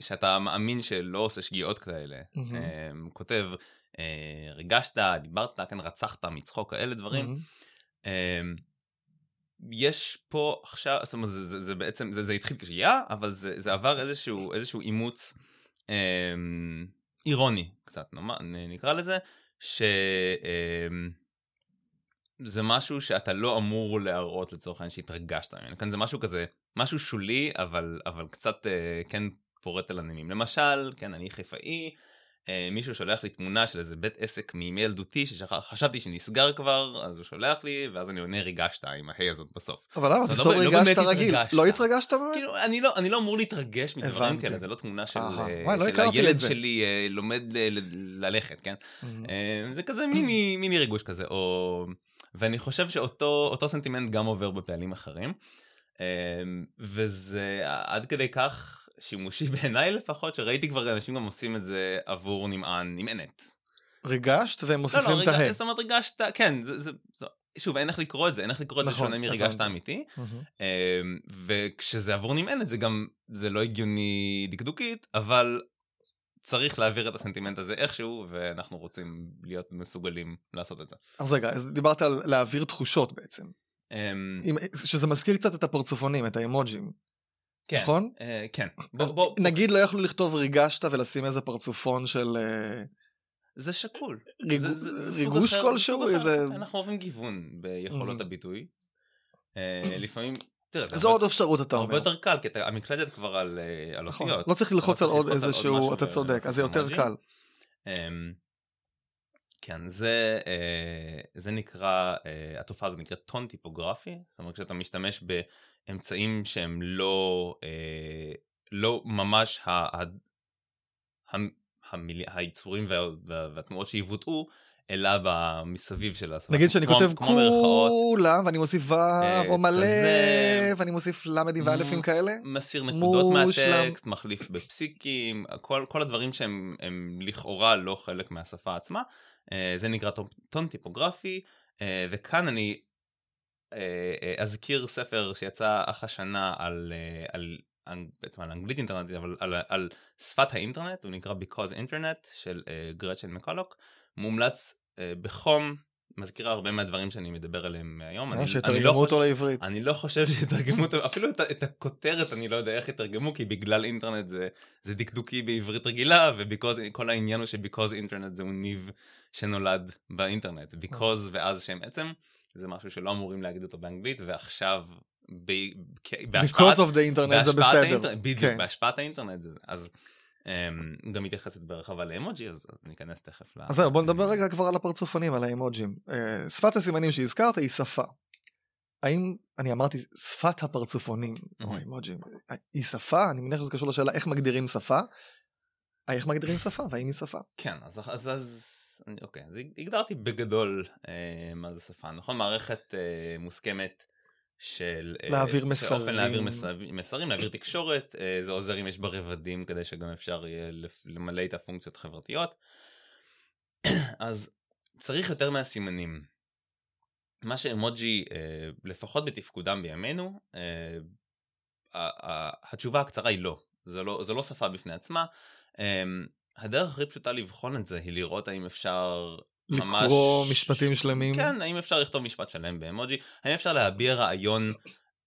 שאתה מאמין שלא עושה שגיאות כאלה, כותב... אה, ריגשת, דיברת, כן, רצחת מצחוק, כאלה דברים. Mm-hmm. יש פה עכשיו, זאת אומרת, זה, זה, זה בעצם, זה, זה התחיל כשגיאה, אבל זה, זה עבר איזשהו, איזשהו אימוץ אה, אירוני קצת, נקרא לזה, ש... אה, זה משהו שאתה לא אמור להראות לצורך העניין שהתרגשת ממנו, כן, זה משהו כזה, משהו שולי, אבל, אבל קצת אה, כן פורט על עניינים. למשל, כן, אני חיפאי, אה, מישהו שולח לי תמונה של איזה בית עסק מימי ילדותי שחשבתי שנסגר כבר אז הוא שולח לי ואז אני עונה ריגשת עם ההי הזאת בסוף. אבל למה? תכתוב לא, לא ריגשת רגיל לא התרגשת באמת? כאילו אני לא אני לא אמור להתרגש מדברים כאלה זה לא תמונה של, אה, לא של הילד שלי אה, לומד ללכת כן? זה כזה מיני (clears throat) מיני ריגוש כזה או ואני חושב שאותו סנטימנט גם עובר בפעלים אחרים. וזה עד כדי כך שימושי (laughs) בעיניי לפחות, שראיתי כבר אנשים גם עושים את זה עבור נמען, נמענת. ריגשת והם מוסיפים לא, לא, את ההא. זאת אומרת ריגשת, כן, זה, זה, זה, שוב, אין איך לקרוא את זה, אין איך לקרוא את נכון, זה שונה מריגשת אמיתי. Mm-hmm. וכשזה עבור נמענת זה גם, זה לא הגיוני דקדוקית, אבל צריך להעביר את הסנטימנט הזה איכשהו, ואנחנו רוצים להיות מסוגלים לעשות את זה. אז רגע, אז דיברת על להעביר תחושות בעצם. אמ, שזה מזכיר קצת את הפרצופונים, את האמוג'ים. כן, נכון? אה, כן. בוא, בוא, נגיד לא יכלו לכתוב ריגשת ולשים איזה פרצופון של... אה... זה שקול. ריג... זה, זה, זה ריגוש כלשהו? איזה... אנחנו אוהבים גיוון ביכולות mm-hmm. הביטוי. אה, לפעמים... תראה, זה עוד אפשרות אתה אומר. הרבה יותר קל, כי המקלדת כבר על, אה, על נכון, אותיות. לא צריך ללחוץ על עוד איזשהו, אתה צודק, אז זה יותר קל. אמ, כן, זה, אה, זה נקרא, התופעה הזאת נקראת טון טיפוגרפי, זאת אומרת כשאתה משתמש אמצעים שהם לא, אה, לא ממש ה, ה, ה, המיל, היצורים וה, וה, והתנועות שיבוטאו, אלא במסביב של השפה. נגיד שאני כותב כולם ואני מוסיף ו' אה, או מלא ואני מוסיף למדים ואלפים כאלה. מסיר נקודות מהטקסט, מחליף בפסיקים, כל, כל הדברים שהם לכאורה לא חלק מהשפה עצמה. אה, זה נקרא טון טיפוגרפי, אה, וכאן אני אה, אה, אזכיר ספר שיצא אח השנה על, אה, על, בעצם על אנגלית אינטרנטית אבל על, על שפת האינטרנט הוא נקרא Because Internet של גרצ'ן מקולוק מומלץ בחום מזכירה הרבה מהדברים שאני מדבר עליהם היום. אני, שתרגמו לא אותו חושב, לעברית. אני לא חושב (laughs) שיתרגמו אותו, אפילו את, את הכותרת אני לא יודע איך יתרגמו, כי בגלל אינטרנט זה, זה דקדוקי בעברית רגילה, וכל העניין הוא שביקוז אינטרנט זהו ניב שנולד באינטרנט. ביקוז ואז שם עצם. זה משהו שלא אמורים להגיד אותו באנגלית, ועכשיו, ב, בהשפעת... Because of the internet זה בסדר. האינטרנט, בדיוק, כן. בהשפעת האינטרנט זה, אז... Um, גם מתייחסת בהרחבה לאמוג'י, אז, אז ניכנס תכף ל... אז זהו, בוא נדבר רגע כבר על הפרצופונים, על האמוג'ים. Uh, שפת הסימנים שהזכרת היא שפה. האם, אני אמרתי שפת הפרצופונים. או האמוג'ים, היא שפה? אני מניח שזה קשור לשאלה איך מגדירים שפה. איך מגדירים שפה, והאם היא שפה? כן, אז, אז, אז אוקיי, אז הגדרתי בגדול אה, מה זה שפה, נכון? מערכת אה, מוסכמת של... אה, להעביר מסרים. אופן להעביר מסרים, להעביר תקשורת, אה, זה עוזר אם יש בה רבדים כדי שגם אפשר יהיה למלא את הפונקציות החברתיות. אז צריך יותר מהסימנים. מה שאמוג'י, אה, לפחות בתפקודם בימינו, אה, התשובה הקצרה היא לא. זו לא, זו לא שפה בפני עצמה. Um, הדרך הכי פשוטה לבחון את זה היא לראות האם אפשר לקרוא משפטים שלמים? כן, האם אפשר לכתוב משפט שלם באמוג'י? האם אפשר להביע רעיון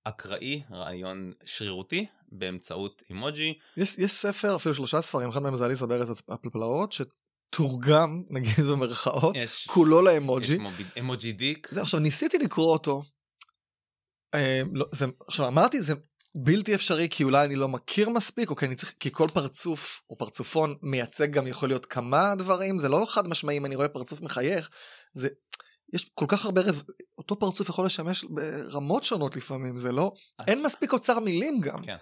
אקראי, רעיון שרירותי, באמצעות אמוג'י? יש, יש ספר, אפילו שלושה ספרים, אחד מהם זה אליסה בארץ הפלפלאות, שתורגם, (laughs) נגיד במרכאות, יש, כולו לאמוג'י. יש אמוג'י דיק. זה, עכשיו, ניסיתי לקרוא אותו. אה, לא, זה, עכשיו, אמרתי, זה בלתי אפשרי כי אולי אני לא מכיר מספיק, או כי אני צריך, כי כל פרצוף או פרצופון מייצג גם יכול להיות כמה דברים, זה לא חד משמעי אם אני רואה פרצוף מחייך, זה, יש כל כך הרבה, רב... אותו פרצוף יכול לשמש ברמות שונות לפעמים, זה לא, אין מספיק אוצר מילים גם. כן.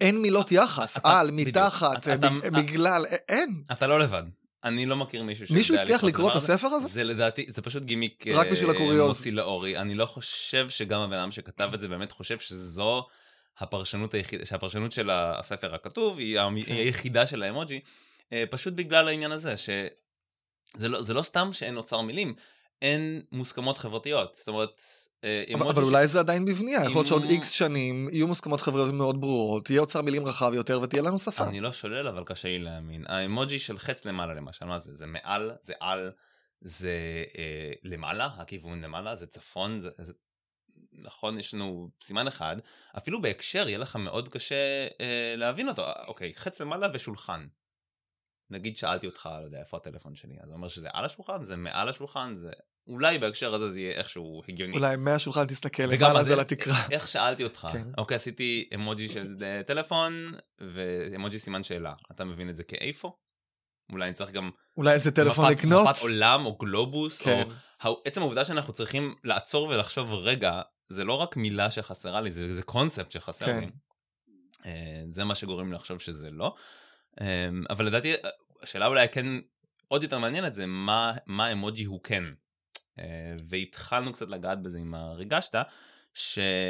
אין מילות יחס, על, מתחת, בגלל, אין. אתה לא לבד. אני לא מכיר מישהו שיודע מישהו הצליח לקרוא את הספר הזה? זה לדעתי, זה פשוט גימיק רק בשביל הקוריוז. מוסי לאורי. אני לא חושב שגם הבן אדם שכתב את זה באמת חושב שזו הפרשנות היחידה, שהפרשנות של הספר הכתוב היא כן. היחידה של האמוג'י, אה, פשוט בגלל העניין הזה, שזה לא, לא סתם שאין אוצר מילים, אין מוסכמות חברתיות. זאת אומרת, אה, אבל, אבל ש... אולי זה עדיין בבנייה, יכול להיות שעוד איקס שנים יהיו מוסכמות חברתיות מאוד ברורות, יהיה אוצר מילים רחב יותר ותהיה לנו שפה. אני לא שולל, אבל קשה לי להאמין. האמוג'י של חץ למעלה למשל, מה זה? זה מעל, זה על, זה אה, למעלה, הכיוון למעלה, זה צפון, זה, זה... נכון, יש לנו סימן אחד, אפילו בהקשר יהיה לך מאוד קשה אה, להבין אותו. אוקיי, חץ למעלה ושולחן. נגיד שאלתי אותך, לא יודע, איפה הטלפון שלי, אז זה אומר שזה על השולחן, זה מעל השולחן, זה אולי בהקשר הזה זה יהיה איכשהו הגיוני. אולי מהשולחן תסתכל למעלה זה לתקרה. איך שאלתי אותך, כן. אוקיי, עשיתי אמוג'י של אה, טלפון ואמוג'י סימן שאלה, אתה מבין את זה כאיפה? אולי אני צריך גם... אולי איזה טלפון מפת, לקנות? מפת עולם או גלובוס, כן. או עצם העובדה שאנחנו צריכים לעצור ולחשוב רגע, זה לא רק מילה שחסרה לי, זה, זה קונספט שחסר כן. לי. אה, זה מה שגורם לי לחשוב שזה לא. אה, אבל לדעתי, השאלה אולי כן עוד יותר מעניינת זה מה, מה אמוג'י הוא כן. אה, והתחלנו קצת לגעת בזה עם הריגשת, שכל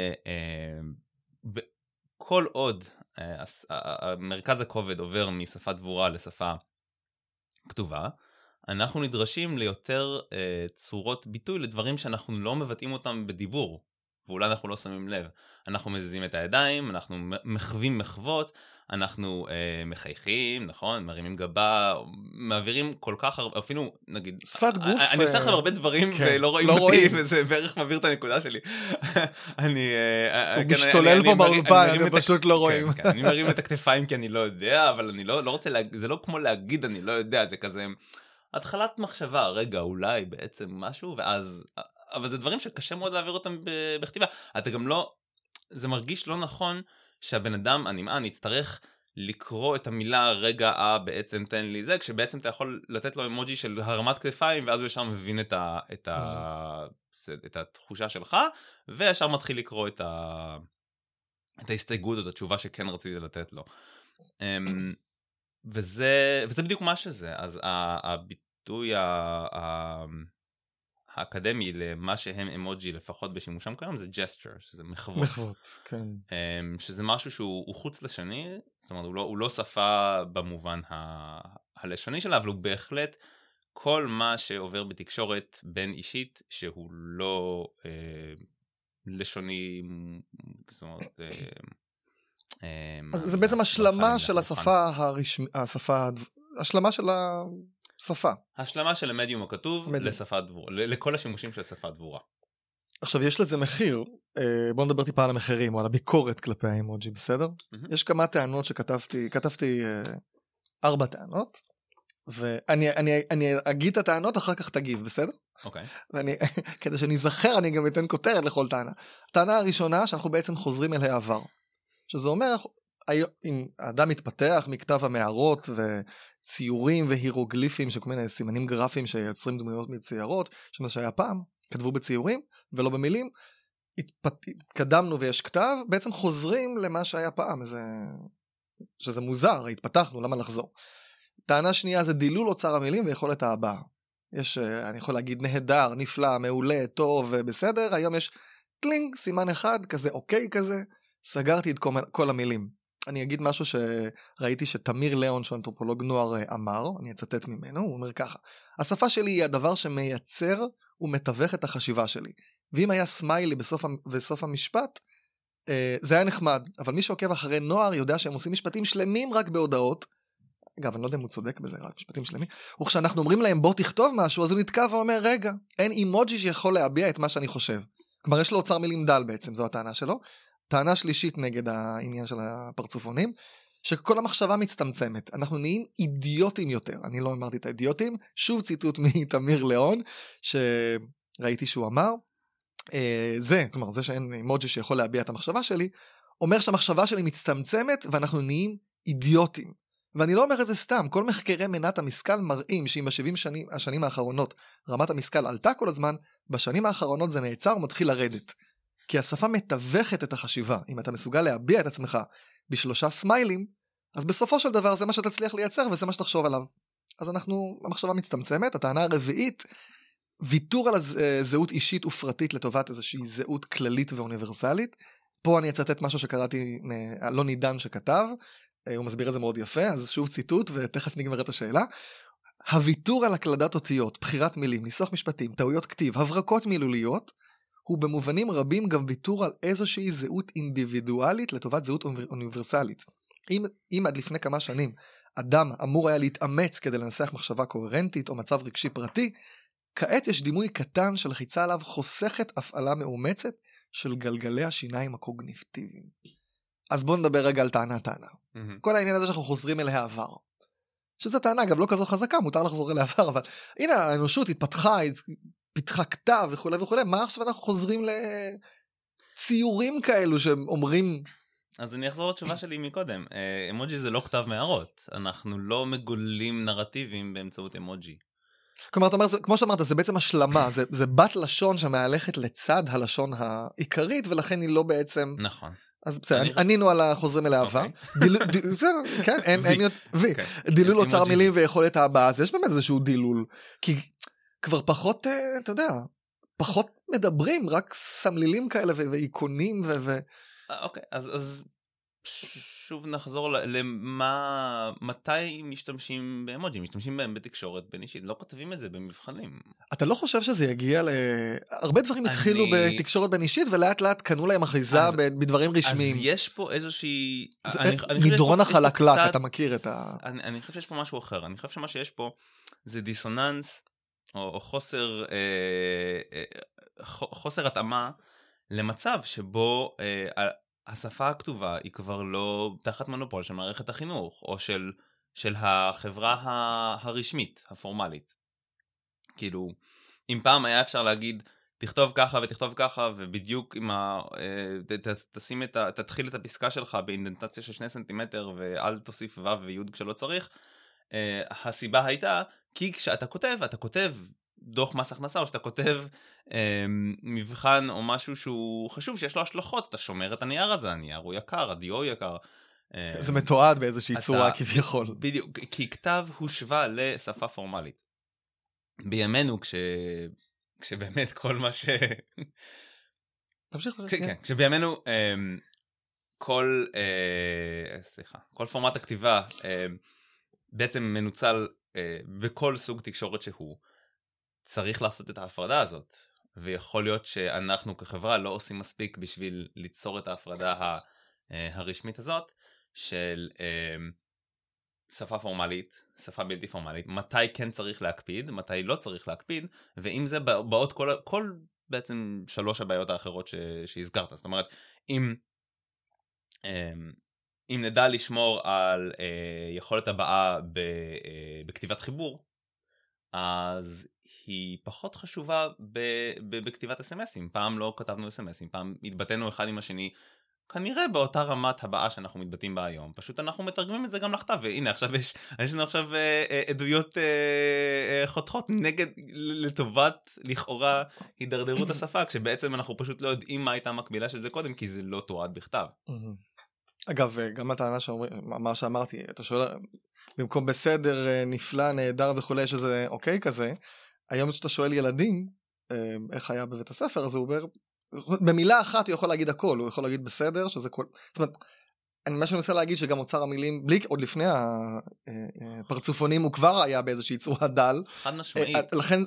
עוד מרכז הכובד עובר משפה דבורה לשפה כתובה, אנחנו נדרשים ליותר צורות ביטוי לדברים שאנחנו לא מבטאים אותם בדיבור. ואולי אנחנו לא שמים לב. אנחנו מזיזים את הידיים, אנחנו מחווים מחוות, אנחנו אה, מחייכים, נכון? מרימים גבה, מעבירים כל כך הרבה, אפילו נגיד... שפת גוף. אני עושה לכם אה, הרבה דברים כן, ולא רואים לא אותי, רואים. וזה בערך מבהיר את הנקודה שלי. (laughs) אני... אה, הוא כן, משתולל פה באולפן, אתם פשוט לא רואים. כן, כן, אני מרים את הכתפיים כי אני לא יודע, אבל אני לא, לא רוצה, להג... זה לא כמו להגיד אני לא יודע, זה כזה... התחלת מחשבה, רגע, אולי בעצם משהו, ואז אבל זה דברים שקשה מאוד להעביר אותם בכתיבה. אתה גם לא, זה מרגיש לא נכון שהבן אדם הנמען יצטרך לקרוא את המילה רגע אה בעצם תן לי זה, כשבעצם אתה יכול לתת לו אמוג'י של הרמת כתפיים ואז הוא ישר מבין את, ה, את, ה, את התחושה שלך, וישר מתחיל לקרוא את, ה, את ההסתייגות או את התשובה שכן רציתי לתת לו. אמ, וזה, וזה בדיוק מה שזה, אז הביטוי ה... האקדמי למה שהם אמוג'י לפחות בשימושם כיום זה ג'סטר, שזה מחוות. מחוות, כן. אמ, שזה משהו שהוא חוץ לשוני, זאת אומרת הוא לא, הוא לא שפה במובן ה, הלשוני שלה, אבל הוא בהחלט כל מה שעובר בתקשורת בין אישית שהוא לא אה, לשוני, זאת אומרת... אה, אה, אז זה בעצם השלמה של השפה הרשמית, השפה, השלמה של ה... שפה. השלמה של המדיום הכתוב מדיום. לשפת דבורה, לכל השימושים של שפת דבורה. עכשיו יש לזה מחיר, אה, בוא נדבר טיפה על המחירים או על הביקורת כלפי האימוג'י, בסדר? Mm-hmm. יש כמה טענות שכתבתי, כתבתי אה, ארבע טענות, ואני אני, אני אגיד את הטענות אחר כך תגיב, בסדר? אוקיי. Okay. ואני, (laughs) כדי שאני אזכר אני גם אתן כותרת לכל טענה. הטענה הראשונה שאנחנו בעצם חוזרים אל העבר. שזה אומר, אם האדם מתפתח מכתב המערות ו... ציורים והירוגליפים של כל מיני סימנים גרפיים שיוצרים דמויות מצוירות, שמה שהיה פעם, כתבו בציורים ולא במילים. התקדמנו ויש כתב, בעצם חוזרים למה שהיה פעם, זה... שזה מוזר, התפתחנו, למה לחזור? טענה שנייה זה דילול אוצר המילים ויכולת ההבעה. יש, אה, אני יכול להגיד נהדר, נפלא, מעולה, טוב, בסדר, היום יש טלינג, סימן אחד, כזה אוקיי כזה, סגרתי את כל, כל המילים. אני אגיד משהו שראיתי שתמיר ליאון, שהוא אנתרופולוג נוער, אמר, אני אצטט ממנו, הוא אומר ככה: השפה שלי היא הדבר שמייצר ומתווך את החשיבה שלי. ואם היה סמיילי בסוף, בסוף המשפט, אה, זה היה נחמד, אבל מי שעוקב אחרי נוער יודע שהם עושים משפטים שלמים רק בהודעות. אגב, אני לא יודע אם הוא צודק בזה, רק משפטים שלמים, וכשאנחנו אומרים להם בוא תכתוב משהו, אז הוא נתקע ואומר, רגע, אין אימוג'י שיכול להביע את מה שאני חושב. כלומר, יש לו אוצר מילים דל בעצם, זו הטענה שלו. טענה שלישית נגד העניין של הפרצופונים, שכל המחשבה מצטמצמת. אנחנו נהיים אידיוטים יותר. אני לא אמרתי את האידיוטים, שוב ציטוט (laughs) מתמיר ליאון, שראיתי שהוא אמר, אה, זה, כלומר זה שאין אימוג'י שיכול להביע את המחשבה שלי, אומר שהמחשבה שלי מצטמצמת ואנחנו נהיים אידיוטים. ואני לא אומר את זה סתם, כל מחקרי מנת המשכל מראים שאם בשבעים שנים, השנים האחרונות רמת המשכל עלתה כל הזמן, בשנים האחרונות זה נעצר ומתחיל לרדת. כי השפה מתווכת את החשיבה. אם אתה מסוגל להביע את עצמך בשלושה סמיילים, אז בסופו של דבר זה מה שתצליח לייצר וזה מה שתחשוב עליו. אז אנחנו, המחשבה מצטמצמת. הטענה הרביעית, ויתור על הזהות אישית ופרטית לטובת איזושהי זהות כללית ואוניברסלית. פה אני אצטט משהו שקראתי מאלון עידן שכתב, אה, הוא מסביר את זה מאוד יפה, אז שוב ציטוט ותכף נגמרת השאלה. הוויתור על הקלדת אותיות, בחירת מילים, ניסוח משפטים, טעויות כתיב, הברקות מילוליות, הוא במובנים רבים גם ויתור על איזושהי זהות אינדיבידואלית לטובת זהות אוניברסלית. אם, אם עד לפני כמה שנים אדם אמור היה להתאמץ כדי לנסח מחשבה קוהרנטית או מצב רגשי פרטי, כעת יש דימוי קטן שלחיצה עליו חוסכת הפעלה מאומצת של גלגלי השיניים הקוגניטיביים. אז בואו נדבר רגע על טענה טענה. Mm-hmm. כל העניין הזה שאנחנו חוזרים אל העבר. שזו טענה גם לא כזו חזקה, מותר לחזור אל העבר, אבל הנה האנושות התפתחה, פיתחה כתב וכולי וכולי, מה עכשיו אנחנו חוזרים לציורים כאלו שאומרים... אז אני אחזור לתשובה שלי מקודם, אמוג'י זה לא כתב מערות, אנחנו לא מגולים נרטיבים באמצעות אמוג'י. כלומר, אתה אומר, זה, כמו שאמרת, זה בעצם השלמה, זה, זה בת לשון שמהלכת לצד הלשון העיקרית, ולכן היא לא בעצם... נכון. אז בסדר, ענינו על החוזרים אל העבר. אוקיי. כן, אין, אין, וי. אוקיי. דילול אוצר מילים ויכולת הבאה, אז יש באמת איזשהו דילול. כי כבר פחות, אה, אתה יודע, פחות מדברים, רק סמלילים כאלה ואיכונים ו... אה, אוקיי, אז שוב נחזור למה, מתי משתמשים באמוג'י? משתמשים בהם בתקשורת בין אישית, לא כותבים את זה במבחנים. אתה לא חושב שזה יגיע ל... הרבה דברים אני... התחילו בתקשורת בין אישית ולאט לאט קנו להם אחיזה אז, בדברים רשמיים. אז יש פה איזושהי... זה אני, אני מדרון החלקלק, קצת... אתה מכיר את ה... אני, אני חושב שיש פה משהו אחר, אני חושב שמה שיש פה זה דיסוננס או, או חוסר, אה, אה, חוסר התאמה למצב שבו אה, השפה הכתובה היא כבר לא תחת מונופול של מערכת החינוך, או של, של החברה הרשמית, הפורמלית. כאילו, אם פעם היה אפשר להגיד, תכתוב ככה ותכתוב ככה, ובדיוק עם ה... אה, ת, תשים את ה... תתחיל את הפסקה שלך באינדנטציה של שני סנטימטר, ואל תוסיף ו' וי' כשלא צריך, אה, הסיבה הייתה, כי כשאתה כותב, אתה כותב דוח מס הכנסה, או שאתה כותב אה, מבחן או משהו שהוא חשוב, שיש לו השלכות, אתה שומר את הנייר הזה, הנייר הוא יקר, הדיו יקר. אה, זה מתועד באיזושהי אתה, צורה כביכול. בדיוק, כי כתב הושווה לשפה פורמלית. בימינו, כש... כשבאמת כל מה ש... תמשיך, כש... כן, כשבימינו אה, כל, אה, סליחה, כל פורמט הכתיבה אה, בעצם מנוצל בכל סוג תקשורת שהוא. צריך לעשות את ההפרדה הזאת. ויכול להיות שאנחנו כחברה לא עושים מספיק בשביל ליצור את ההפרדה אה, הרשמית הזאת של אה, שפה פורמלית, שפה בלתי פורמלית, מתי כן צריך להקפיד, מתי לא צריך להקפיד, ואם זה באות כל, כל בעצם שלוש הבעיות האחרות ש, שהזכרת. זאת אומרת, אם, אה, אם נדע לשמור על יכולת הבעה בכתיבת חיבור, אז היא פחות חשובה ב- ב- בכתיבת אסמסים. פעם לא כתבנו אסמסים, פעם התבטאנו אחד עם השני, כנראה באותה רמת הבעה שאנחנו מתבטאים בה היום. פשוט אנחנו מתרגמים את זה גם לכתב, והנה עכשיו יש, יש לנו עכשיו אה, אה, עדויות אה, אה, חותכות נגד, לטובת לכאורה הידרדרות השפה, כשבעצם אנחנו פשוט לא יודעים מה הייתה המקבילה של זה קודם, כי זה לא תועד בכתב. אגב, אה, גם הטענה שאומרים, מה שאמרתי, אתה שואל, במקום בסדר, אה, נפלא, נהדר וכולי, שזה אוקיי כזה, היום כשאתה שואל ילדים אה, איך היה בבית הספר, אז הוא אומר, במילה אחת הוא יכול להגיד הכל, הוא יכול להגיד בסדר, שזה כל... זאת אומרת, אני מה שאני מנסה להגיד שגם אוצר המילים, בלי, עוד לפני הפרצופונים הוא כבר היה באיזושהי צורה דל. חד משמעית. לכן,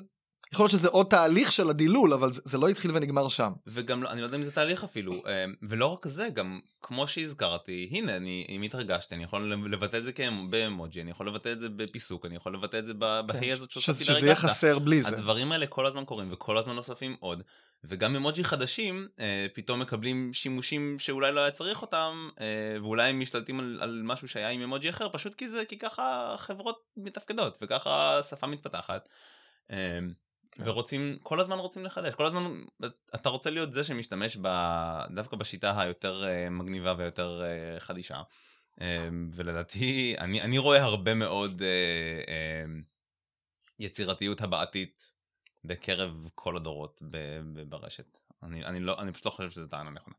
יכול להיות שזה עוד תהליך של הדילול, אבל זה, זה לא התחיל ונגמר שם. וגם, לא- אני לא יודע אם זה תהליך אפילו, אה, ולא רק זה, גם כמו שהזכרתי, הנה, אני, אם התרגשתי, אני יכול לבטא את זה באמוג'י, אני יכול לבטא את זה בפיסוק, אני יכול לבטא את זה ב- כן, בהי הזאת שהוספתי שזה יהיה. חסר בלי זה. הדברים האלה כל הזמן קורים וכל הזמן נוספים עוד וגם אמוג'י חדשים אה, פתאום מקבלים שימושים שאולי לא היה צריך אותם אה, ואולי הם משתלטים על, על משהו שהיה עם אמוג'י אחר פשוט כי זה כי ככה חברות מתפקדות וככה שפה מתפתחת. אה. ורוצים כל הזמן רוצים לחדש כל הזמן אתה רוצה להיות זה שמשתמש ב, דווקא בשיטה היותר אה, מגניבה ויותר אה, חדישה. אה, ולדעתי אני אני רואה הרבה מאוד יצירתיות הבעתית בקרב כל הדורות ברשת. אני, אני, לא, אני פשוט לא חושב שזו טענה נכונה.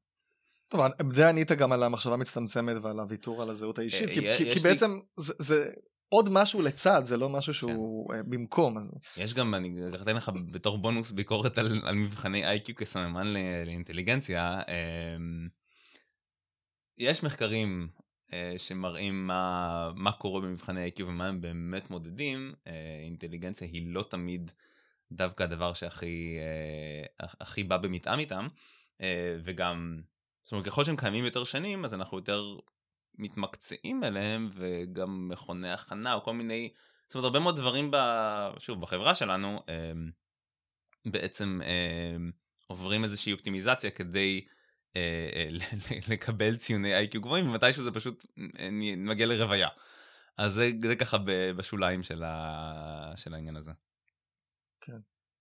טוב, זה ענית גם על המחשבה המצטמצמת ועל הוויתור על הזהות האישית, כי, כי, כי בעצם זה, זה עוד משהו לצד, זה לא משהו שהוא כן. אה, במקום. אז... יש גם, אני אתן לך בתור בונוס ביקורת על, על מבחני איי-קיו כסממן ל- לאינטליגנציה. אמ, יש מחקרים אה, שמראים מה, מה קורה במבחני איי-קיו ומה הם באמת מודדים. אה, אינטליגנציה היא לא תמיד דווקא הדבר שהכי הכי בא במתאם איתם, וגם, זאת אומרת, ככל שהם קיימים יותר שנים, אז אנחנו יותר מתמקצעים אליהם, וגם מכוני הכנה, או כל מיני, זאת אומרת, הרבה מאוד דברים, ב, שוב, בחברה שלנו, אה, בעצם אה, עוברים איזושהי אופטימיזציה כדי אה, אה, (laughs) לקבל ציוני איי-קיו גבוהים, ומתישהו זה פשוט אה, מגיע לרוויה. אז זה, זה ככה בשוליים של, ה, של העניין הזה.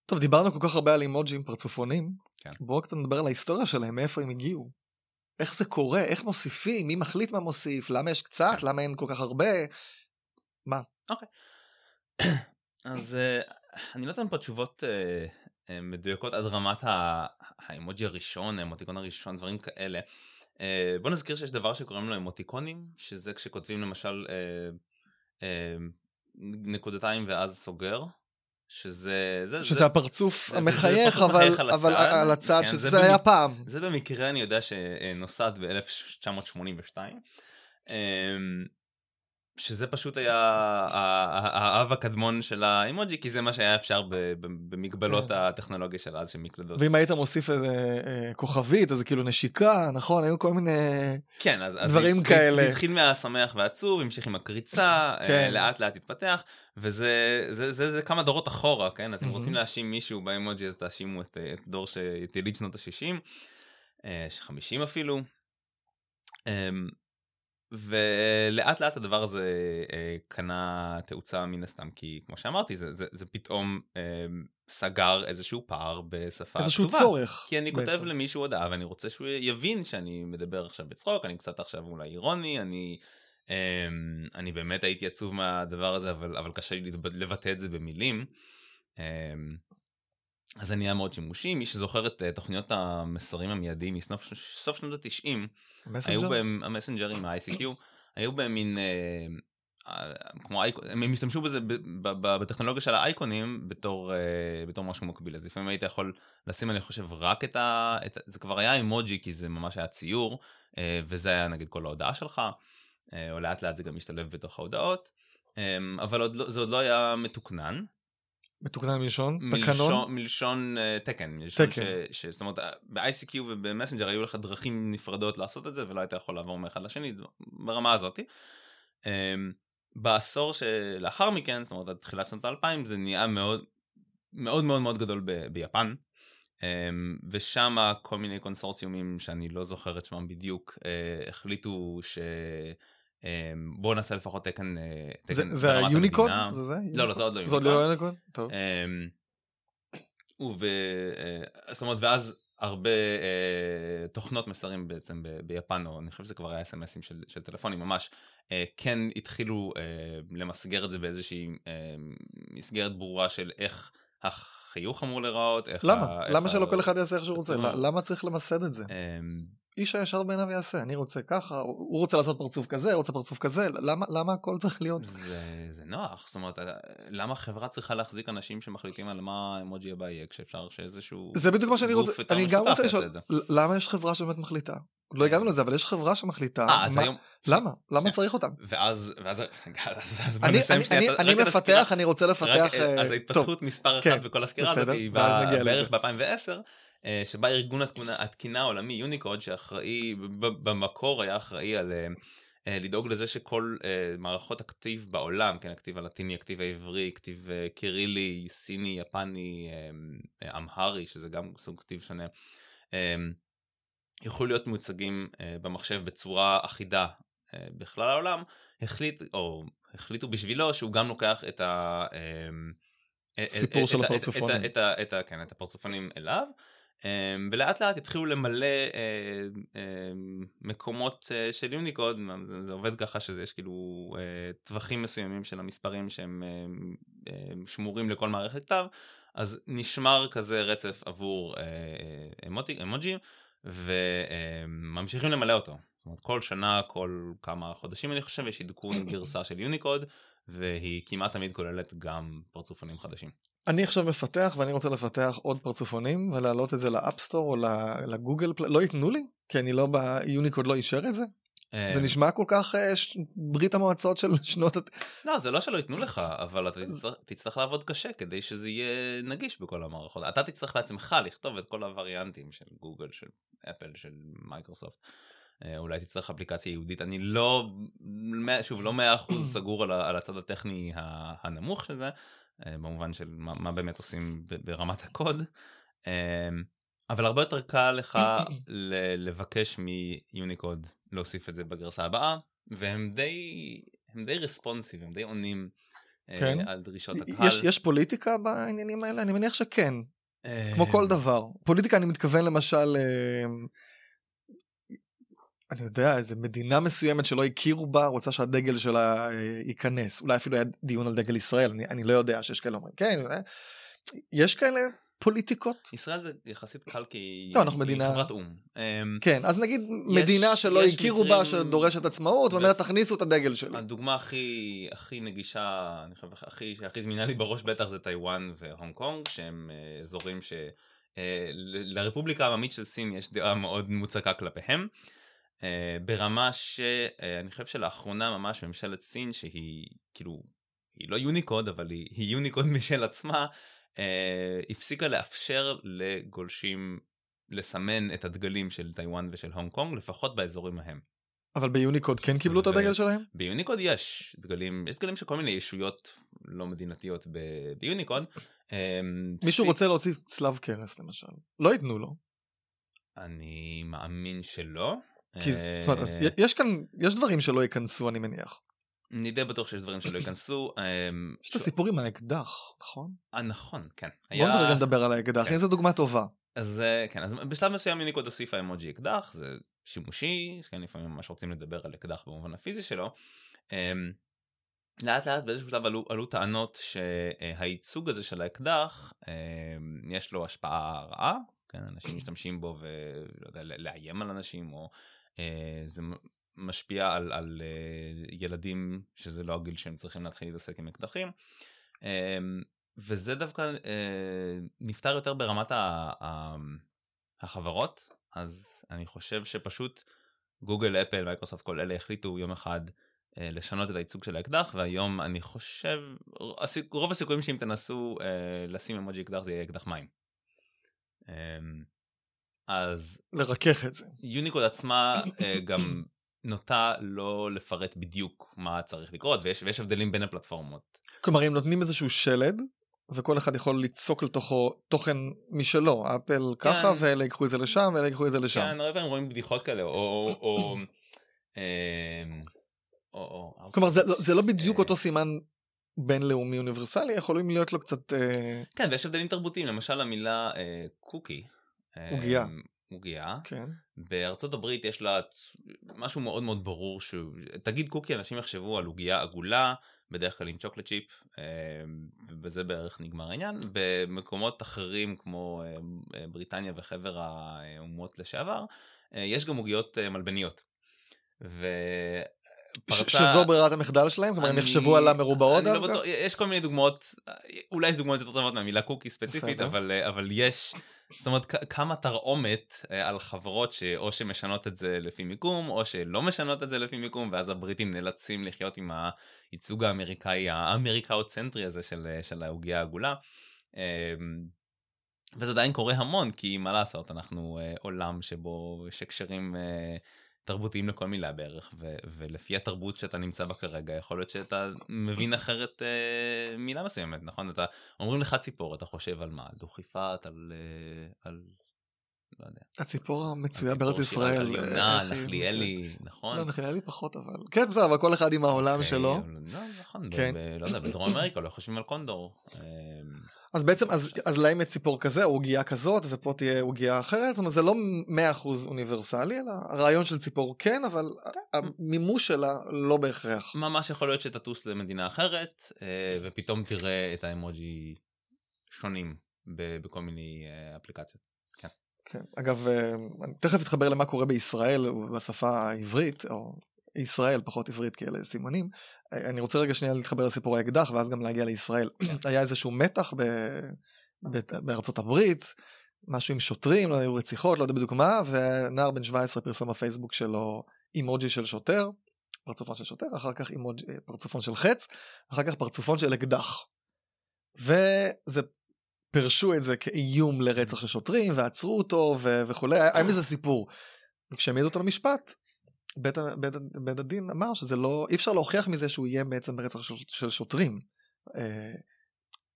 טוב, דיברנו כל כך הרבה על אימוג'ים פרצופונים, כן. בואו קצת נדבר על ההיסטוריה שלהם, מאיפה הם הגיעו. איך זה קורה, איך מוסיפים, מי מחליט מה מוסיף, למה יש קצת. למה אין כל כך הרבה. אז אה, אני לא אתן פה תשובות אה, אה, מדויקות עד רמת ה- האמוג'י הראשון, האמוטיקון הראשון, דברים כאלה. בוא נזכיר שיש דבר שקוראים לו אמוטיקונים, שזה כשכותבים למשל נקודתיים ואז סוגר, שזה... זה, שזה זה, הפרצוף זה- המחייך, פרצוף אבל מחייך על אבל. על הצד כן, זה שזה היה במק- פעם. זה במקרה אני יודע שנוסד ב-1982. שזה פשוט היה האב הקדמון של האימוג'י, כי זה מה שהיה אפשר במגבלות כן. הטכנולוגיה של אז, של מקלדות. ואם היית מוסיף איזה אה, כוכבית, אז כאילו נשיקה, נכון? היו כל מיני... כן, אז, אז דברים כאלה. זה, זה התחיל מהשמח והעצוב, המשיך עם הקריצה, כן. כן. לאט לאט התפתח, וזה זה, זה, זה כמה דורות אחורה, כן? אז אם. רוצים להאשים מישהו באימוג'י, אז תאשימו את, את דור ש... את יליד שנות ה-60, 50 אפילו. אמ, ולאט לאט הדבר הזה אה, קנה תאוצה מן הסתם, כי כמו שאמרתי, זה, זה, זה פתאום אמ, סגר איזשהו פער בשפה איזשהו כתובה. צורך. כי אני כותב בעצם. למישהו הודעה ואני רוצה שהוא יבין שאני מדבר עכשיו בצחוק, אני קצת עכשיו אולי אירוני, אני, אמ, אני באמת הייתי עצוב מהדבר הזה, אבל, אבל קשה לי לבטא את זה במילים. אז זה נהיה מאוד שימושי, מי שזוכר את אה, תוכניות המסרים המיידיים מסוף סוף שנות ה-90, היו? בהם המסנג'רים, ה-ICQ, (coughs) היו בהם מין, אה, אה, כמו אייקון, הם השתמשו בזה ב- ב- ב- בטכנולוגיה של האייקונים בתור, אה, בתור משהו מקביל, אז לפעמים היית יכול לשים אני חושב רק את ה... את, זה כבר היה אימוג'י כי זה ממש היה ציור, אה, וזה היה נגיד כל ההודעה שלך, או לאט לאט זה גם משתלב בתוך ההודעות, אבל עוד לא, זה עוד לא היה מתוקנן, מתוקנן מלשון? תקנון? מלשון, מלשון uh, תקן, מלשון תקן. ש, ש... זאת אומרת, ב-ICQ ובמסנג'ר היו לך דרכים נפרדות לעשות את זה, ולא היית יכול לעבור מאחד לשני ברמה הזאת. Um, בעשור שלאחר מכן, זאת אומרת, עד תחילת שנות האלפיים, זה נהיה מאוד מאוד מאוד מאוד גדול ב- ביפן. Um, ושם כל מיני קונסורציומים שאני לא זוכר את שמם בדיוק, uh, החליטו ש... Um, בואו נעשה לפחות תקן, uh, תקן זה- היוניקוד? זה זה? לא, לא, זה עוד לא זה עוד יוניקוד. לא יוניקוד? טוב. אמ, וב... אה, זאת אומרת, ואז הרבה אה, תוכנות מסרים בעצם ב- ביפן, או אני חושב שזה כבר היה אס.אם.אסים של, של טלפונים ממש, אה, כן התחילו אה, למסגר את זה באיזושהי אה, מסגרת ברורה של איך החיוך אמור להיראות, איך למה? ה- איך למה ה- שלא כל אחד יעשה איך שהוא רוצה? למה צריך למסד את זה? אמ, איש הישר בעיניו יעשה, אני רוצה ככה, הוא רוצה לעשות פרצוף כזה, רוצה פרצוף כזה, למה, למה הכל צריך להיות? זה, זה נוח, זאת אומרת, אה, למה חברה צריכה להחזיק אנשים שמחליטים על מה האמוג'י הבא יהיה, כשאפשר שאיזשהו... זה בדיוק מה שאני רוצה, אני גם רוצה לשאול. למה יש חברה שבאמת מחליטה? עוד לא הגענו לזה, אבל יש חברה שמחליטה אה, אז היום... למה? למה צריך אותם? ואז, ואז, (laughs) אז, בוא אני, נסיים שנייה. אני. מפתח, אני רוצה לפתח... אה, אז ההתפתחות מספר כן, אחת בכל הסקירה הזאת היא בערך לזה. ב-2010, אה, שבה ארגון התקינה, התקינה העולמי יוניקוד שאחראי, במקור היה אחראי על אה, אה, לדאוג לזה שכל אה, מערכות הכתיב בעולם, כן, הכתיב הלטיני, הכתיב העברי, כתיב אה, קירילי, סיני, יפני, אה, אה, אמהרי, שזה גם סוג כתיב שונה, אה, יוכלו להיות מוצגים אה, במחשב בצורה אחידה אה, בכלל העולם, החליט, או החליטו בשבילו שהוא גם לוקח את ה... אה, סיפור של את- הפרצופונים. את- את ה- את ה- כן, את הפרצופונים אליו. אה, ולאט לאט התחילו למלא אה, אה, מקומות אה, של יוניקוד, זה, זה עובד ככה שיש כאילו אה, טווחים מסוימים של המספרים שהם אה, אה, שמורים לכל מערכת כתב, אז נשמר כזה רצף עבור אמוג'ים, וממשיכים למלא אותו. זאת אומרת, כל שנה, כל כמה חודשים אני חושב, יש עדכון גרסה של יוניקוד, והיא כמעט תמיד כוללת גם פרצופונים חדשים. אני עכשיו מפתח ואני רוצה לפתח עוד פרצופונים ולהעלות את זה לאפסטור או לגוגל פלי, לא ייתנו לי? כי אני לא, ביוניקוד לא אישר את זה? זה אה, נשמע כל כך אה, ש... ברית המועצות של (laughs) שנות... לא, זה לא שלא ייתנו לך, אבל אתה תצטרך, תצטרך לעבוד קשה כדי שזה יהיה נגיש בכל המערכות. אתה תצטרך בעצמך לכתוב את כל הווריאנטים של גוגל, של אפל, של מיקרוסופט. אה, אולי תצטרך אפליקציה ייעודית. אני לא, שוב, לא מאה אחוז (clears throat) סגור על, הצד הטכני הנמוך של זה, במובן של מה, מה באמת עושים ברמת הקוד. אה, אבל הרבה יותר קל לך לבקש מיוניקוד להוסיף את זה בגרסה הבאה, והם די, הם די רספונסיב, הם די עונים אה, כן? על דרישות הקהל. יש, יש פוליטיקה בעניינים האלה? אני מניח שכן, אה, כמו כל דבר. פוליטיקה אני מתכוון למשל... אני יודע, איזה מדינה מסוימת שלא הכירו בה, רוצה שהדגל שלה אה, ייכנס. אולי אפילו היה דיון על דגל ישראל, אני, אני לא יודע שיש כאלה אומרים, כן, אה, יש כאלה פוליטיקות? ישראל זה יחסית קל כי טוב, אנחנו מדינה- חברת אום. אה, כן, אז נגיד מדינה שלא יש הכירו מקרים- בה, שדורשת עצמאות, ואומרת, תכניסו את הדגל שלי. הדוגמה הכי הכי נגישה, אני חושב, הכי, שהכי זמינה לי בראש בטח זה טיוואן והונג קונג, שהם אה, אזורים ש... לרפובליקה העממית של סין יש דעה מאוד מוצקה כלפיהם. אה, ברמה שאני חושב שלאחרונה ממש ממשלת סין שהיא כאילו היא לא יוניקוד אבל היא, היא יוניקוד (laughs) משל עצמה אה, הפסיקה לאפשר לגולשים לסמן את הדגלים של טיוואן ושל הונג קונג לפחות באזורים ההם. אבל ביוניקוד כן קיבלו את ו- הדגל שלהם? ביוניקוד יש דגלים, יש דגלים של כל מיני ישויות לא מדינתיות ב- ביוניקוד. מישהו סי- רוצה להוציא צלב קרס למשל. לא ייתנו לו. אני מאמין שלא. כי אה, זאת אומרת, אז יש כאן, יש דברים שלא ייכנסו אני מניח. אני די בטוח שיש דברים שלא ייכנסו. אמ, יש את הסיפור עם האקדח, נכון? אה, נכון, כן. בוא רגע נדבר על האקדח, כן. הנה זו דוגמה טובה. אז אה, כן, אז בשלב מסוים יוניקוד הוסיפה אמוג'י אקדח, זה שימושי, כן, לפעמים ממש רוצים לדבר על אקדח במובן הפיזי שלו. אמ, לאט לאט באיזשהו שלב עלו, עלו טענות שהייצוג הזה של האקדח, אמ, יש לו השפעה רעה, כן, אנשים משתמשים בו ולא יודע, לאיים על אנשים, או אה, זה מ- משפיע על, על אה, ילדים שזה לא הגיל שהם צריכים להתחיל להתעסק עם אקדחים. אמ, וזה דווקא אה, נפתר יותר ברמת החברות, אז אני חושב שפשוט גוגל, אפל, מייקרוסופט, כל אלה החליטו יום אחד אה, לשנות את הייצוג של האקדח, והיום אני חושב, רוב הסיכויים שאם תנסו אה, לשים אמוג'י אקדח זה יהיה אקדח מים. אה, אז לרכך את זה. יוניקוד עצמה אה, גם נוטה לא לפרט בדיוק מה צריך לקרות, ויש, ויש הבדלים בין הפלטפורמות. כלומר, אם נותנים איזשהו שלד, וכל אחד יכול ליצוק לתוכו תוכן משלו, אפל ככה, כן. ואלה ייקחו את זה לשם, ואלה ייקחו את זה לשם. כן, הרבה פעמים רואים בדיחות כאלה, או... או, או, אמ, או, או, כלומר, זה, לא- זה לא בדיוק אה. אותו סימן בינלאומי אוניברסלי, יכולים להיות לו קצת... אה, כן, ויש הבדלים תרבותיים, למשל המילה אה, קוקי. אה, עוגיה. עוגיה. כן. בארצות הברית יש לה משהו מאוד מאוד ברור שהוא, תגיד קוקי אנשים יחשבו על עוגיה עגולה, בדרך כלל עם צ'וקלט צ'יפ, אה, ובזה בערך נגמר העניין. במקומות אחרים כמו אה, אה, בריטניה וחבר האומות לשעבר, אה, יש גם עוגיות אה, מלבניות. ש- ופרצה... שזו ברירת המחדל שלהם? כלומר, הם יחשבו על המרובעות לא? בטוח, יש כל מיני דוגמאות, אולי יש דוגמאות יותר טובות מהמילה קוקי ספציפית. אבל, אבל יש זאת אומרת, כמה תרעומת אה, על חברות שאו שמשנות את זה לפי מיקום, או שלא משנות את זה לפי מיקום, ואז הבריטים נאלצים לחיות עם הייצוג האמריקאי, האמריקאוצנטרי הזה של, של העוגיה העגולה. אמ, וזה עדיין קורה המון, כי מה לעשות, אנחנו uh, עולם שבו יש הקשרים תרבותיים לכל מילה בערך, ו- ולפי התרבות שאתה נמצא בה כרגע, יכול להיות שאתה מבין אחרת uh, מילה מסוימת, נכון? אתה, אומרים לך ציפור, אתה חושב על מה? על דוכיפת, על... Uh, על... לא יודע. הציפור המצויה בארץ ישראל. על יונה, על נחליאלי, נכון? לא, נחליאלי פחות אבל. כן, בסדר, אבל כל אחד עם העולם אוקיי, שלו. לא, נכון, כן. לא יודע, בדרום (coughs) אמריקה לא חושבים על קונדור. אז בעצם, אז, אז להם יש ציפור כזה, או עוגייה כזאת, ופה תהיה עוגייה אחרת, זאת אומרת, זה לא 100% אוניברסלי, אלא הרעיון של ציפור כן, אבל כן. המימוש שלה לא בהכרח. ממש יכול להיות שתטוס למדינה אחרת, אה, ופתאום תראה את האמוג'י שונים בכל מיני אה, אפליקציות. כן. כן. אגב, אה, אני תכף אתחבר למה קורה בישראל בשפה העברית, או ישראל, פחות עברית כי אלה סימנים. אני רוצה רגע שנייה להתחבר לסיפור האקדח ואז גם להגיע לישראל. כן. היה איזשהו מתח ב... ב... בארצות הברית, משהו עם שוטרים, לא היו רציחות, לא יודע בדיוק מה, ונער בן 17 פרסם בפייסבוק שלו אימוג'י של שוטר, פרצופון של שוטר, אחר כך אימוג'י, פרצופון של חץ, אחר כך פרצופון של אקדח. וזה פירשו את זה כאיום לרצח של שוטרים, ועצרו אותו ו... וכולי, היה מזה סיפור. וכשהם העידו אותו למשפט, בית, בית, בית הדין אמר שזה לא, אי אפשר להוכיח מזה שהוא יהיה בעצם ברצח של, של שוטרים. אה,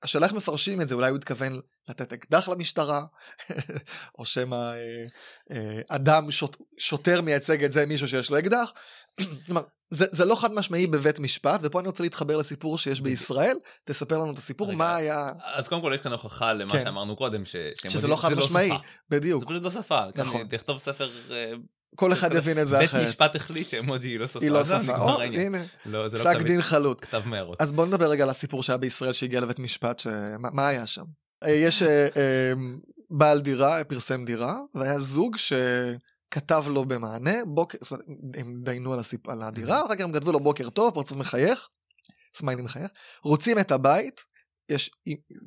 השאלה איך מפרשים את זה, אולי הוא התכוון לתת אקדח למשטרה, (laughs) או שמא אה, אה, אדם שוט, שוטר מייצג את זה מישהו שיש לו אקדח. (clears throat) כלומר, זה, זה לא חד משמעי בבית משפט, ופה אני רוצה להתחבר לסיפור שיש בישראל, תספר לנו את הסיפור, רגע, מה היה... אז קודם כל יש כאן הוכחה למה כן. שאמרנו קודם, ש... שזה לא חד משמעי, לא בדיוק. זה פשוט לא שפה, נכון. תכתוב ספר אה, כל אחד יבין את זה אחרת. בית משפט החליט שאמוג'י היא לא שפה. היא לא שפה, או הנה, לא, פסק לא דין חלוט. כתב מהרות. אז בוא נדבר רגע על הסיפור שהיה בישראל שהגיע לבית משפט, מה היה שם? אה, יש אה, אה, בעל דירה, פרסם דירה, והיה זוג שכתב לו במענה, בוקר, זאת אומרת, הם דיינו על, הסיפ... על הדירה, אחר כך הם כתבו לו בוקר טוב, פרצוף מחייך, סמיילי מחייך, רוצים את הבית, יש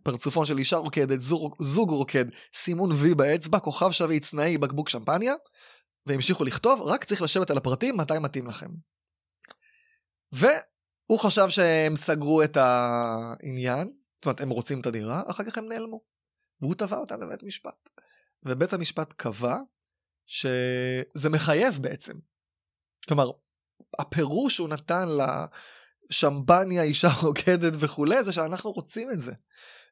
פרצופון של אישה רוקדת, זוג, זוג רוקד, סימון וי באצבע, כוכב שווה צנאי, בקבוק שמפניה, והמשיכו לכתוב, רק צריך לשבת על הפרטים מתי מתאים לכם. והוא חשב שהם סגרו את העניין, זאת אומרת, הם רוצים את הדירה, אחר כך הם נעלמו. והוא תבע אותם בבית משפט. ובית המשפט קבע שזה מחייב בעצם. כלומר, הפירוש שהוא נתן לשמבניה, אישה רוקדת וכולי, זה שאנחנו רוצים את זה.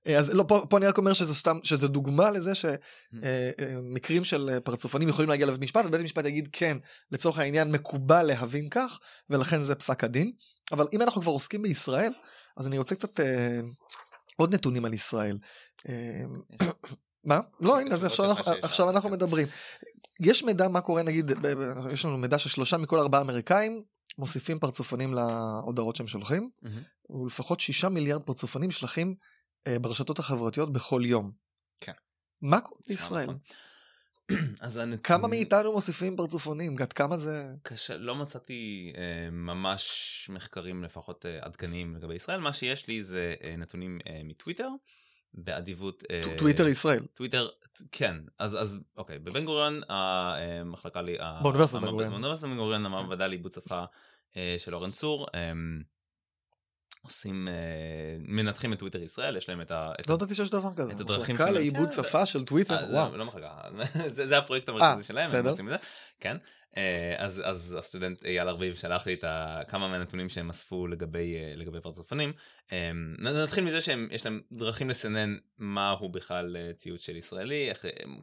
אה, אז לא, פה, פה אני רק אומר שזה סתם, שזה דוגמה לזה שמקרים mm. אה, אה, של פרצופנים יכולים להגיע לבית משפט, ובית המשפט יגיד כן, לצורך העניין מקובל להבין כך, ולכן זה פסק הדין. אבל אם אנחנו כבר עוסקים בישראל, אז אני רוצה קצת אה, עוד נתונים על ישראל. (clears throat) מה? לא, הנה, אז עכשיו, אנחנו, עכשיו אנחנו מדברים. יש מידע מה קורה, נגיד, יש לנו מידע ששלושה מכל ארבעה אמריקאים מוסיפים פרצופנים להודעות שהם שולחים, mm-hmm. ולפחות שישה מיליארד פרצופנים שלחים ברשתות החברתיות בכל יום. כן. מה קורה בישראל? נכון. (clears throat) אז הנתונים... כמה מאיתנו מוסיפים פרצופונים? עד כמה זה... קשה, לא מצאתי אה, ממש מחקרים לפחות אה, עדכניים לגבי ישראל, מה שיש לי זה אה, נתונים אה, מטוויטר. באדיבות... אה, טוויטר ישראל. טוויטר, כן. אז, אז אוקיי, בבן גוריון המחלקה לי... באוניברסיטת בן גוריון. באוניברסיטת בן גוריון המעבדה לעיבוד שפה אה, של אורן צור. עושים, אה, מנתחים את טוויטר ישראל, יש להם את ה... לא ידעתי שיש דבר כזה. את הדרכים שלהם. מחלקה לעיבוד כן, שפה של טוויטר, אה, וואו. לא מחלקה, (laughs) זה הפרויקט המרכזי אה, שלהם, הם עושים את זה, כן. אז, אז הסטודנט אייל ארביב שלח לי את כמה מהנתונים שהם אספו לגבי, לגבי פרצופנים. נתחיל מזה שיש להם דרכים לסנן מהו בכלל ציוץ של ישראלי,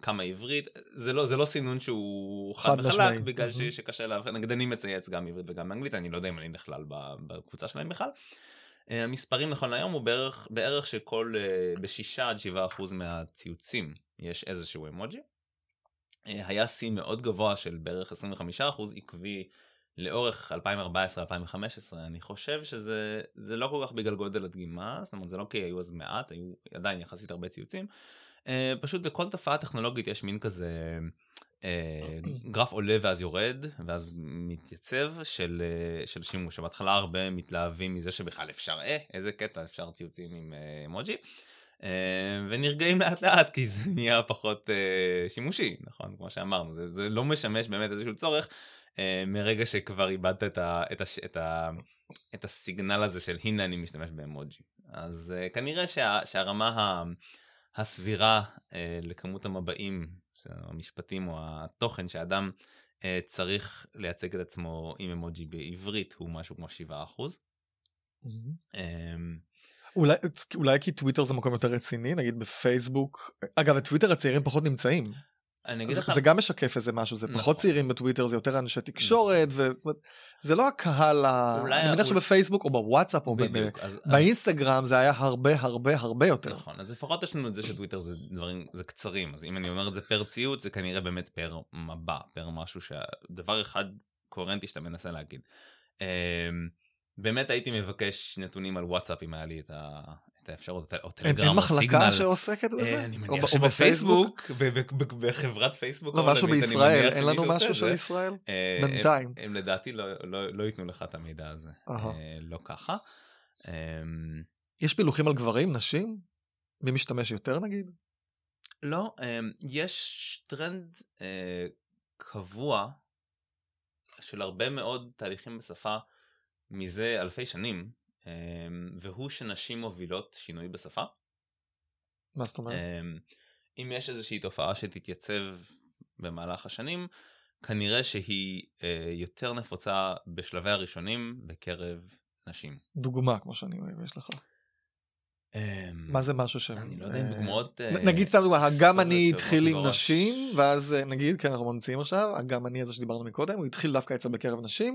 כמה עברית, זה לא, זה לא סינון שהוא חד וחלק, בגלל. שקשה להבחין, נגד אני מצייץ גם עברית וגם אנגלית, אני לא יודע אם אני נכלל בקבוצה שלהם בכלל. אה, המספרים נכון להיום הוא בערך, בערך שכל, אה, בשישה עד שבעה אחוז מהציוצים יש איזשהו אמוג'י. אה, היה שיא מאוד גבוה של בערך 25 אחוז עקבי לאורך 2014-2015, אני חושב שזה לא כל כך בגלל גודל הדגימה, זאת אומרת זה לא כי היו אז מעט, היו עדיין יחסית הרבה ציוצים. פשוט בכל תופעה טכנולוגית יש מין כזה גרף עולה ואז יורד ואז מתייצב של, אה, של שימוש. בהתחלה הרבה מתלהבים מזה שבכלל אפשר, אה, איזה קטע, אפשר ציוצים עם אמוג'י. אה, ונרגעים לאט לאט כי זה נהיה פחות שימושי, נכון? כמו שאמרנו, זה, זה לא משמש באמת איזשהו צורך מרגע שכבר איבדת את, ה, את, ה, את, ה, את הסיגנל הזה של הנה אני משתמש באמוג'י. אז כנראה שה, שהרמה ה, הסבירה לכמות המבעים, המשפטים או התוכן שאדם uh, צריך לייצג את עצמו עם אמוג'י בעברית הוא משהו כמו 7%. Mm-hmm. Um, אולי, אולי כי טוויטר זה מקום יותר רציני, נגיד בפייסבוק, אגב, בטוויטר הצעירים פחות נמצאים. אני אגיד זה, לך... זה גם משקף איזה משהו, זה נכון. פחות צעירים בטוויטר, זה יותר אנשי תקשורת, וזה לא הקהל, ה... אני מניח שבפייסבוק או בוואטסאפ או באינסטגרם זה היה הרבה הרבה הרבה יותר. נכון, אז לפחות יש לנו את זה שטוויטר זה דברים, זה קצרים, אז אם אני אומר את זה פר ציוץ, זה כנראה באמת פר מבע, פר משהו שדבר אחד קוהרנטי שאתה מנסה להגיד. אמ, באמת הייתי מבקש נתונים על וואטסאפ אם היה לי את, ה, את האפשרות, או אין, טלגרם אין או מחלקה סיגנל. שעוסקת אה, בזה? אני מניח שבפייסבוק, ב- ב- ב- בחברת פייסבוק, לא, משהו בישראל, אין לנו משהו של. ישראל? אה, בינתיים. הם, לדעתי לא, לא, לא ייתנו לך את המידע הזה. אה, לא ככה. אמ, יש פילוחים על גברים, נשים? מי משתמש יותר נגיד? לא, אמ, יש טרנד קבוע של הרבה מאוד תהליכים בשפה מזה אלפי שנים, והוא שנשים מובילות שינוי בשפה. מה זאת אומרת? אמ, אם יש איזושהי תופעה שתתייצב במהלך השנים, כנראה שהיא אה, יותר נפוצה בשלבי הראשונים בקרב נשים. דוגמה, כמו שאני אוהב, יש לך. אמ, מה זה משהו ש... אני לא יודע אם אה, דוגמאות... אה, נגיד סתם דוגמה, גם טובות אני התחיל עם. נשים, ואז נגיד, כן, אנחנו ממציאים עכשיו, גם אני הזה שדיברנו מקודם, הוא התחיל דווקא אצל בקרב נשים,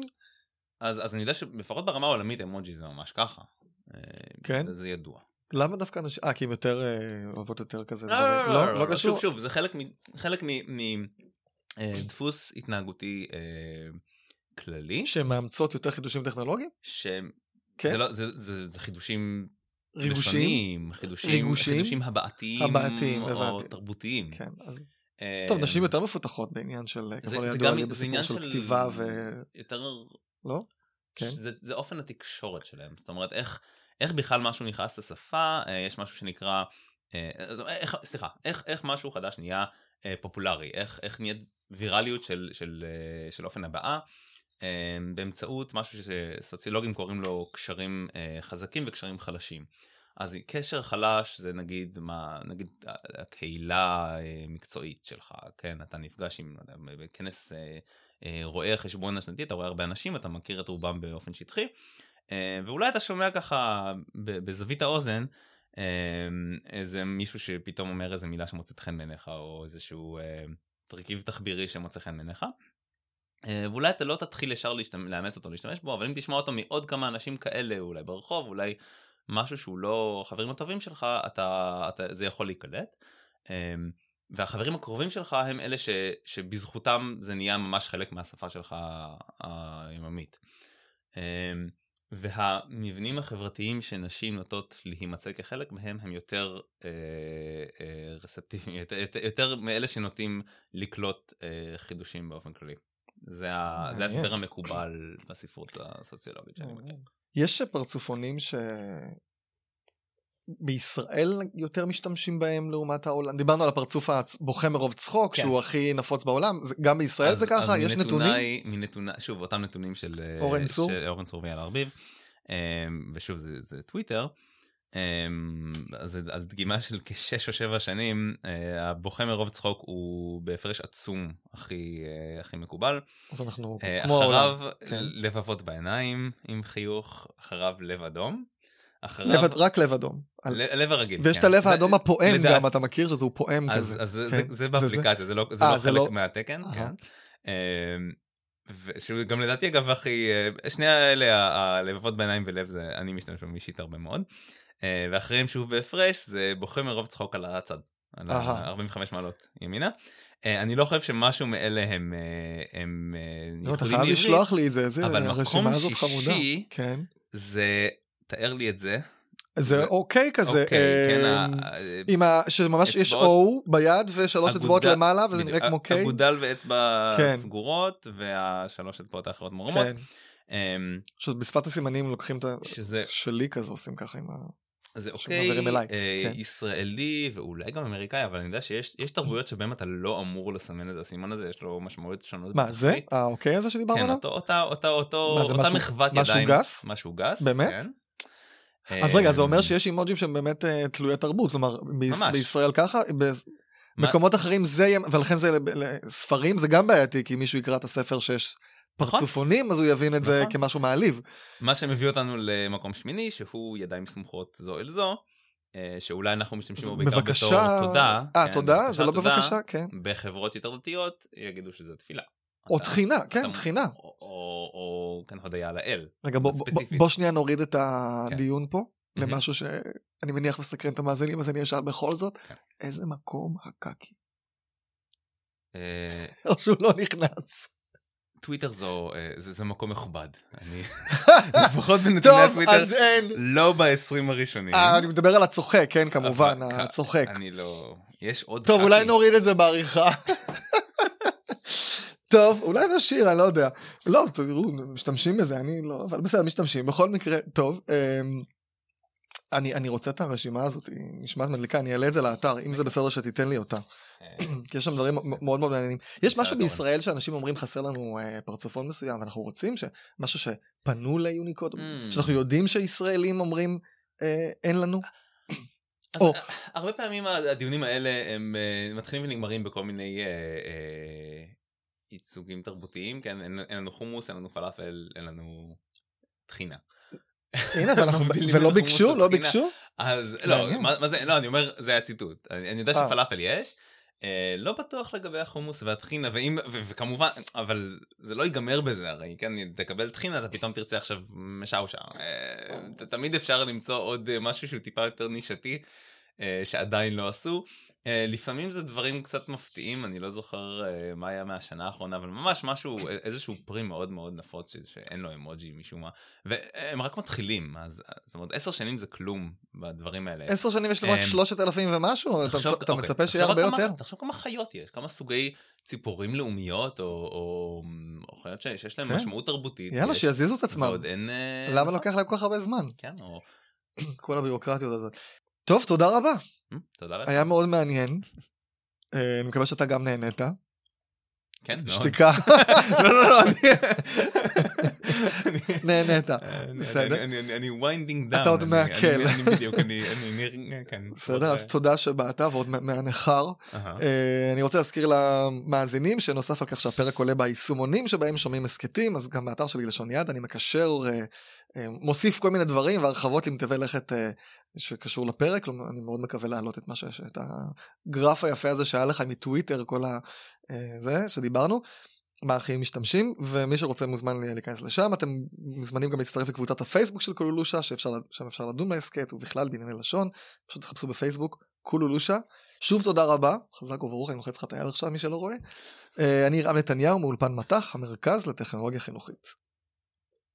אז, אז אני יודע שלפחות ברמה העולמית אמוג'י זה ממש ככה. אה, כן? זה, זה ידוע. למה דווקא נשים? אה, כי הם יותר אה, אוהבות יותר כזה לא, דברים. לא, לא, לא קשור? שוב, שוב, זה חלק מ- חלק מדפוס התנהגותי אה, כללי, שמאמצות יותר חידושים טכנולוגיים? שזה כן. לא, זה, זה, זה חידושים ריגושים? חידושים, ריגושים? חידושים הבעתיים, הבעתיים, או. תרבותיים. כן, אז... טוב, נשים יותר מפותחות בעניין של, זה- ככל הידוע גם- לי, בסיפור של- כתיבה ו... יותר לא? כן. זה, זה אופן התקשורת שלהם, זאת אומרת איך, איך בכלל משהו נכנס לשפה, אה, יש משהו שנקרא, אה, אז איך, סליחה, איך, איך משהו חדש נהיה אה, פופולרי, איך, איך נהיית ויראליות של, של, אה, של אופן הבעה, אה, באמצעות משהו שסוציולוגים קוראים לו קשרים אה, חזקים וקשרים חלשים. אז קשר חלש זה נגיד מה, נגיד הקהילה אה, מקצועית שלך, כן, אתה נפגש עם, לא יודע, בכנס אה, אה, רואה חשבון השנתי, אתה רואה הרבה אנשים, אתה מכיר את רובם באופן שטחי, אה, ואולי אתה שומע ככה בזווית האוזן אה, איזה מישהו שפתאום אומר איזה מילה שמוצאת חן בעיניך, או איזשהו אה, תרכיב תחבירי שמוצא חן בעיניך. אה, ואולי אתה לא תתחיל ישר. לאמץ אותו, להשתמש בו, אבל אם תשמע אותו מעוד כמה אנשים כאלה, אולי ברחוב, אולי משהו שהוא לא חברים הטובים שלך, אתה, אתה, זה יכול להיקלט. והחברים הקרובים שלך הם אלה ש, שבזכותם זה נהיה ממש חלק מהשפה שלך היוממית. אמ, והמבנים החברתיים שנשים נוטות להימצא כחלק מהם הם יותר אה, אה, רספטיביים, יותר, יותר, מאלה שנוטים לקלוט אה, חידושים באופן כללי. זה. ההסבר המקובל בספרות הסוציולוגית שאני מכיר. יש פרצופונים ש... בישראל יותר משתמשים בהם לעומת העולם? דיברנו על הפרצוף הבוכה מרוב צחוק, כן. שהוא הכי נפוץ בעולם, גם בישראל זה ככה? יש נתונים? מנתוני, שוב, אותם נתונים של אה, אורן צור? של אורן צור ויאל ארביב, אמ, ושוב, זה, זה טוויטר. אמ, אז על דגימה של כשש או שבע שנים, אה, הבוכה מרוב צחוק הוא בהפרש עצום הכי, אה, הכי מקובל. אז אנחנו כמו העולם. אחריו כן. לבבות בעיניים עם חיוך, אחריו לב אדום. אחריו לב, רק לב אדום. על- לב הרגיל. ויש כן. את הלב זה- האדום הפועם לדעת- גם, אתה מכיר שזה הוא פועם אז, כזה. אז זה, כן. זה, זה באפליקציה, זה לא, זה אה, לא זה חלק לא- מהתקן, אהה. כן. אמ, ושהוא גם לדעתי אגב הכי, אה, שני האלה, הלבבות בעיניים ולב זה, אני משתמש בהם אישית הרבה מאוד. אה, ואחריהם שוב בהפרש זה בוכה מרוב צחוק על הצד, על אהה. ה-45 מעלות ימינה. אה, אני לא חושב שמשהו מאלה הם, אה, הם אה, לא, אתה חייב לשלוח לי את זה, אבל מקום הרשימה הזאת חמודה. שישי, כן. זה, תאר לי את זה. זה אוקיי כזה. אוקיי, כן, אמ, עם ה... שממש יש O ביד ושלוש אצבעות למעלה וזה נראה כמו קיי. אגודל ואצבע כן. סגורות והשלוש אצבעות האחרות מורמות. כן. אמ, שבשפת הסימנים לוקחים את ה... שלי כזה עושים ככה עם ה... זה אוקיי, אליי, אה, כן. ישראלי ואולי גם אמריקאי, אבל אני יודע שיש יש תרבויות שבהם אתה לא אמור לסמן את הסימן הזה, יש לו משמעויות שונות. מה, זה? האוקיי הזה שדיברנו כן, עליו? אותו, אותה, אותה, אותו, מה, זה אותה משהו- מחוות משהו ידיים. גס? משהו גס, באמת? כן. אז רגע, זה אומר אמ, שיש אימוג'ים שהם באמת אה, תלויי תרבות, כלומר. בישראל ככה, במקומות אחרים זה יהיה, ולכן זה, לב- ספרים זה גם בעייתי, כי מישהו יקרא את הספר שיש נכון. פרצופונים, אז הוא יבין את זה נכון. כמשהו מעליב. מה שמביא אותנו למקום שמיני, שהוא ידיים סמוכות זו אל זו, אה, שאולי אנחנו משתמשים בו בעיקר בבקשה... בתור תודה. אה, כן, תודה? זה לא תודה. בבקשה? כן. בחברות יותר דתיות יגידו שזה תפילה. או תחינה, כן, תחינה. או- כן הודיה לאל. רגע, בוא, שנייה נוריד את הדיון פה. למשהו שאני מניח מסקרן את המאזינים, אז אני אשאל בכל זאת, כן. איזה מקום הקקי? אה, (laughs) או שהוא לא נכנס. טוויטר זו, אה, זה זה מקום מכובד. אני, (laughs) לפחות בנתוני טוב, הטוויטר, אז אין. לא ב-20 הראשונים. אה, אני מדבר על הצוחק, כן, כמובן, הצוחק. אני לא... יש עוד... טוב, אולי. נוריד את זה בעריכה. (laughs) טוב, אולי נשאיר, אני לא יודע. לא, תראו, משתמשים בזה, אני לא, אבל בסדר, משתמשים. בכל מקרה, טוב, אמ, אני, אני רוצה את הרשימה הזאת, היא נשמעת מדליקה, אני אעלה את זה לאתר, אם זה בסדר שתיתן לי אותה. אה, (clears throat) כי יש שם דברים מאוד מאוד מעניינים. יש משהו. בישראל שאנשים אומרים חסר לנו אה, פרצופון מסוים, ואנחנו רוצים שמשהו שפנו ליוניקוד, Mm. שאנחנו יודעים שישראלים אומרים אה, אין לנו. אז או. הרבה פעמים הדיונים האלה הם אה, מתחילים ונגמרים בכל מיני אה, אה, ייצוגים תרבותיים, כן? אין אין לנו חומוס, אין לנו פלאפל, אין לנו טחינה. הנה, אבל אנחנו- (laughs) ולא ביקשו? לא. ביקשו? אז לא. מה מה זה, לא, אני אומר, זה היה ציטוט. אני אני יודע אה. שפלאפל יש. אה, לא בטוח לגבי החומוס והטחינה, ואם, ו- וכמובן, אבל זה לא ייגמר בזה הרי, כן, תקבל טחינה, אתה פתאום תרצה עכשיו משאושה. אה, תמיד אפשר למצוא עוד משהו שהוא טיפה יותר נישתי, אה, שעדיין לא עשו. אה, לפעמים זה דברים קצת מפתיעים, אני לא זוכר אה, מה היה מהשנה האחרונה, אבל ממש משהו, א- איזשהו פרי מאוד מאוד נפוץ שאין לו אמוג'י משום מה, והם רק מתחילים, אז זאת אומרת, עשר שנים זה כלום בדברים האלה. עשר שנים יש לנו רק שלושת אלפים ומשהו? אתה תחשוב- אתה אוקיי, מצפה שיהיה הרבה יותר? תחשוב כמה חיות יש, כמה סוגי ציפורים לאומיות, או, או, או חיות שיש להם כן. משמעות תרבותית. יאללה, שיזיזו את עצמם. אה, למה נכון, לוקח להם כל כך הרבה זמן? כן, או... (coughs) כל הביורוקרטיות הזאת. טוב, תודה רבה. אה, תודה לך. היה מאוד מעניין. אה, אני מקווה שאתה גם נהנית. כן, מאוד. שתיקה. (laughs) לא, לא, לא, אני... (laughs) נהנית. אני- בסדר. אני- winding down. אתה עוד. אני בדיוק, אני... כן. (laughs) בסדר, אז תודה שבאת ועוד מה- מהניכר. אהה. אה, אני רוצה להזכיר למאזינים שנוסף על כך שהפרק עולה ביישומונים שבהם שומעים הסכתים, אז גם באתר שלי לשון יד אני מקשר, אה, אה, מוסיף כל מיני דברים והרחבות עם תווי לכת אה, שקשור לפרק, כלומר, אני מאוד מקווה להעלות את שיש, את הגרף היפה הזה שהיה לך מטוויטר, כל ה... אה, זה שדיברנו. מה הכי משתמשים, ומי שרוצה מוזמן להיכנס לשם, אתם מוזמנים גם להצטרף לקבוצת הפייסבוק של קולולושה, שאפשר, שם אפשר לדון בהסכת, ובכלל בענייני לשון, פשוט תחפשו בפייסבוק, קולולושה. שוב תודה רבה, חזק וברוך, אני לוחץ לך את היד עכשיו, מי שלא רואה. אה, אני רם נתניהו מאולפן מט"ח, המרכז לטכנולוגיה חינוכית.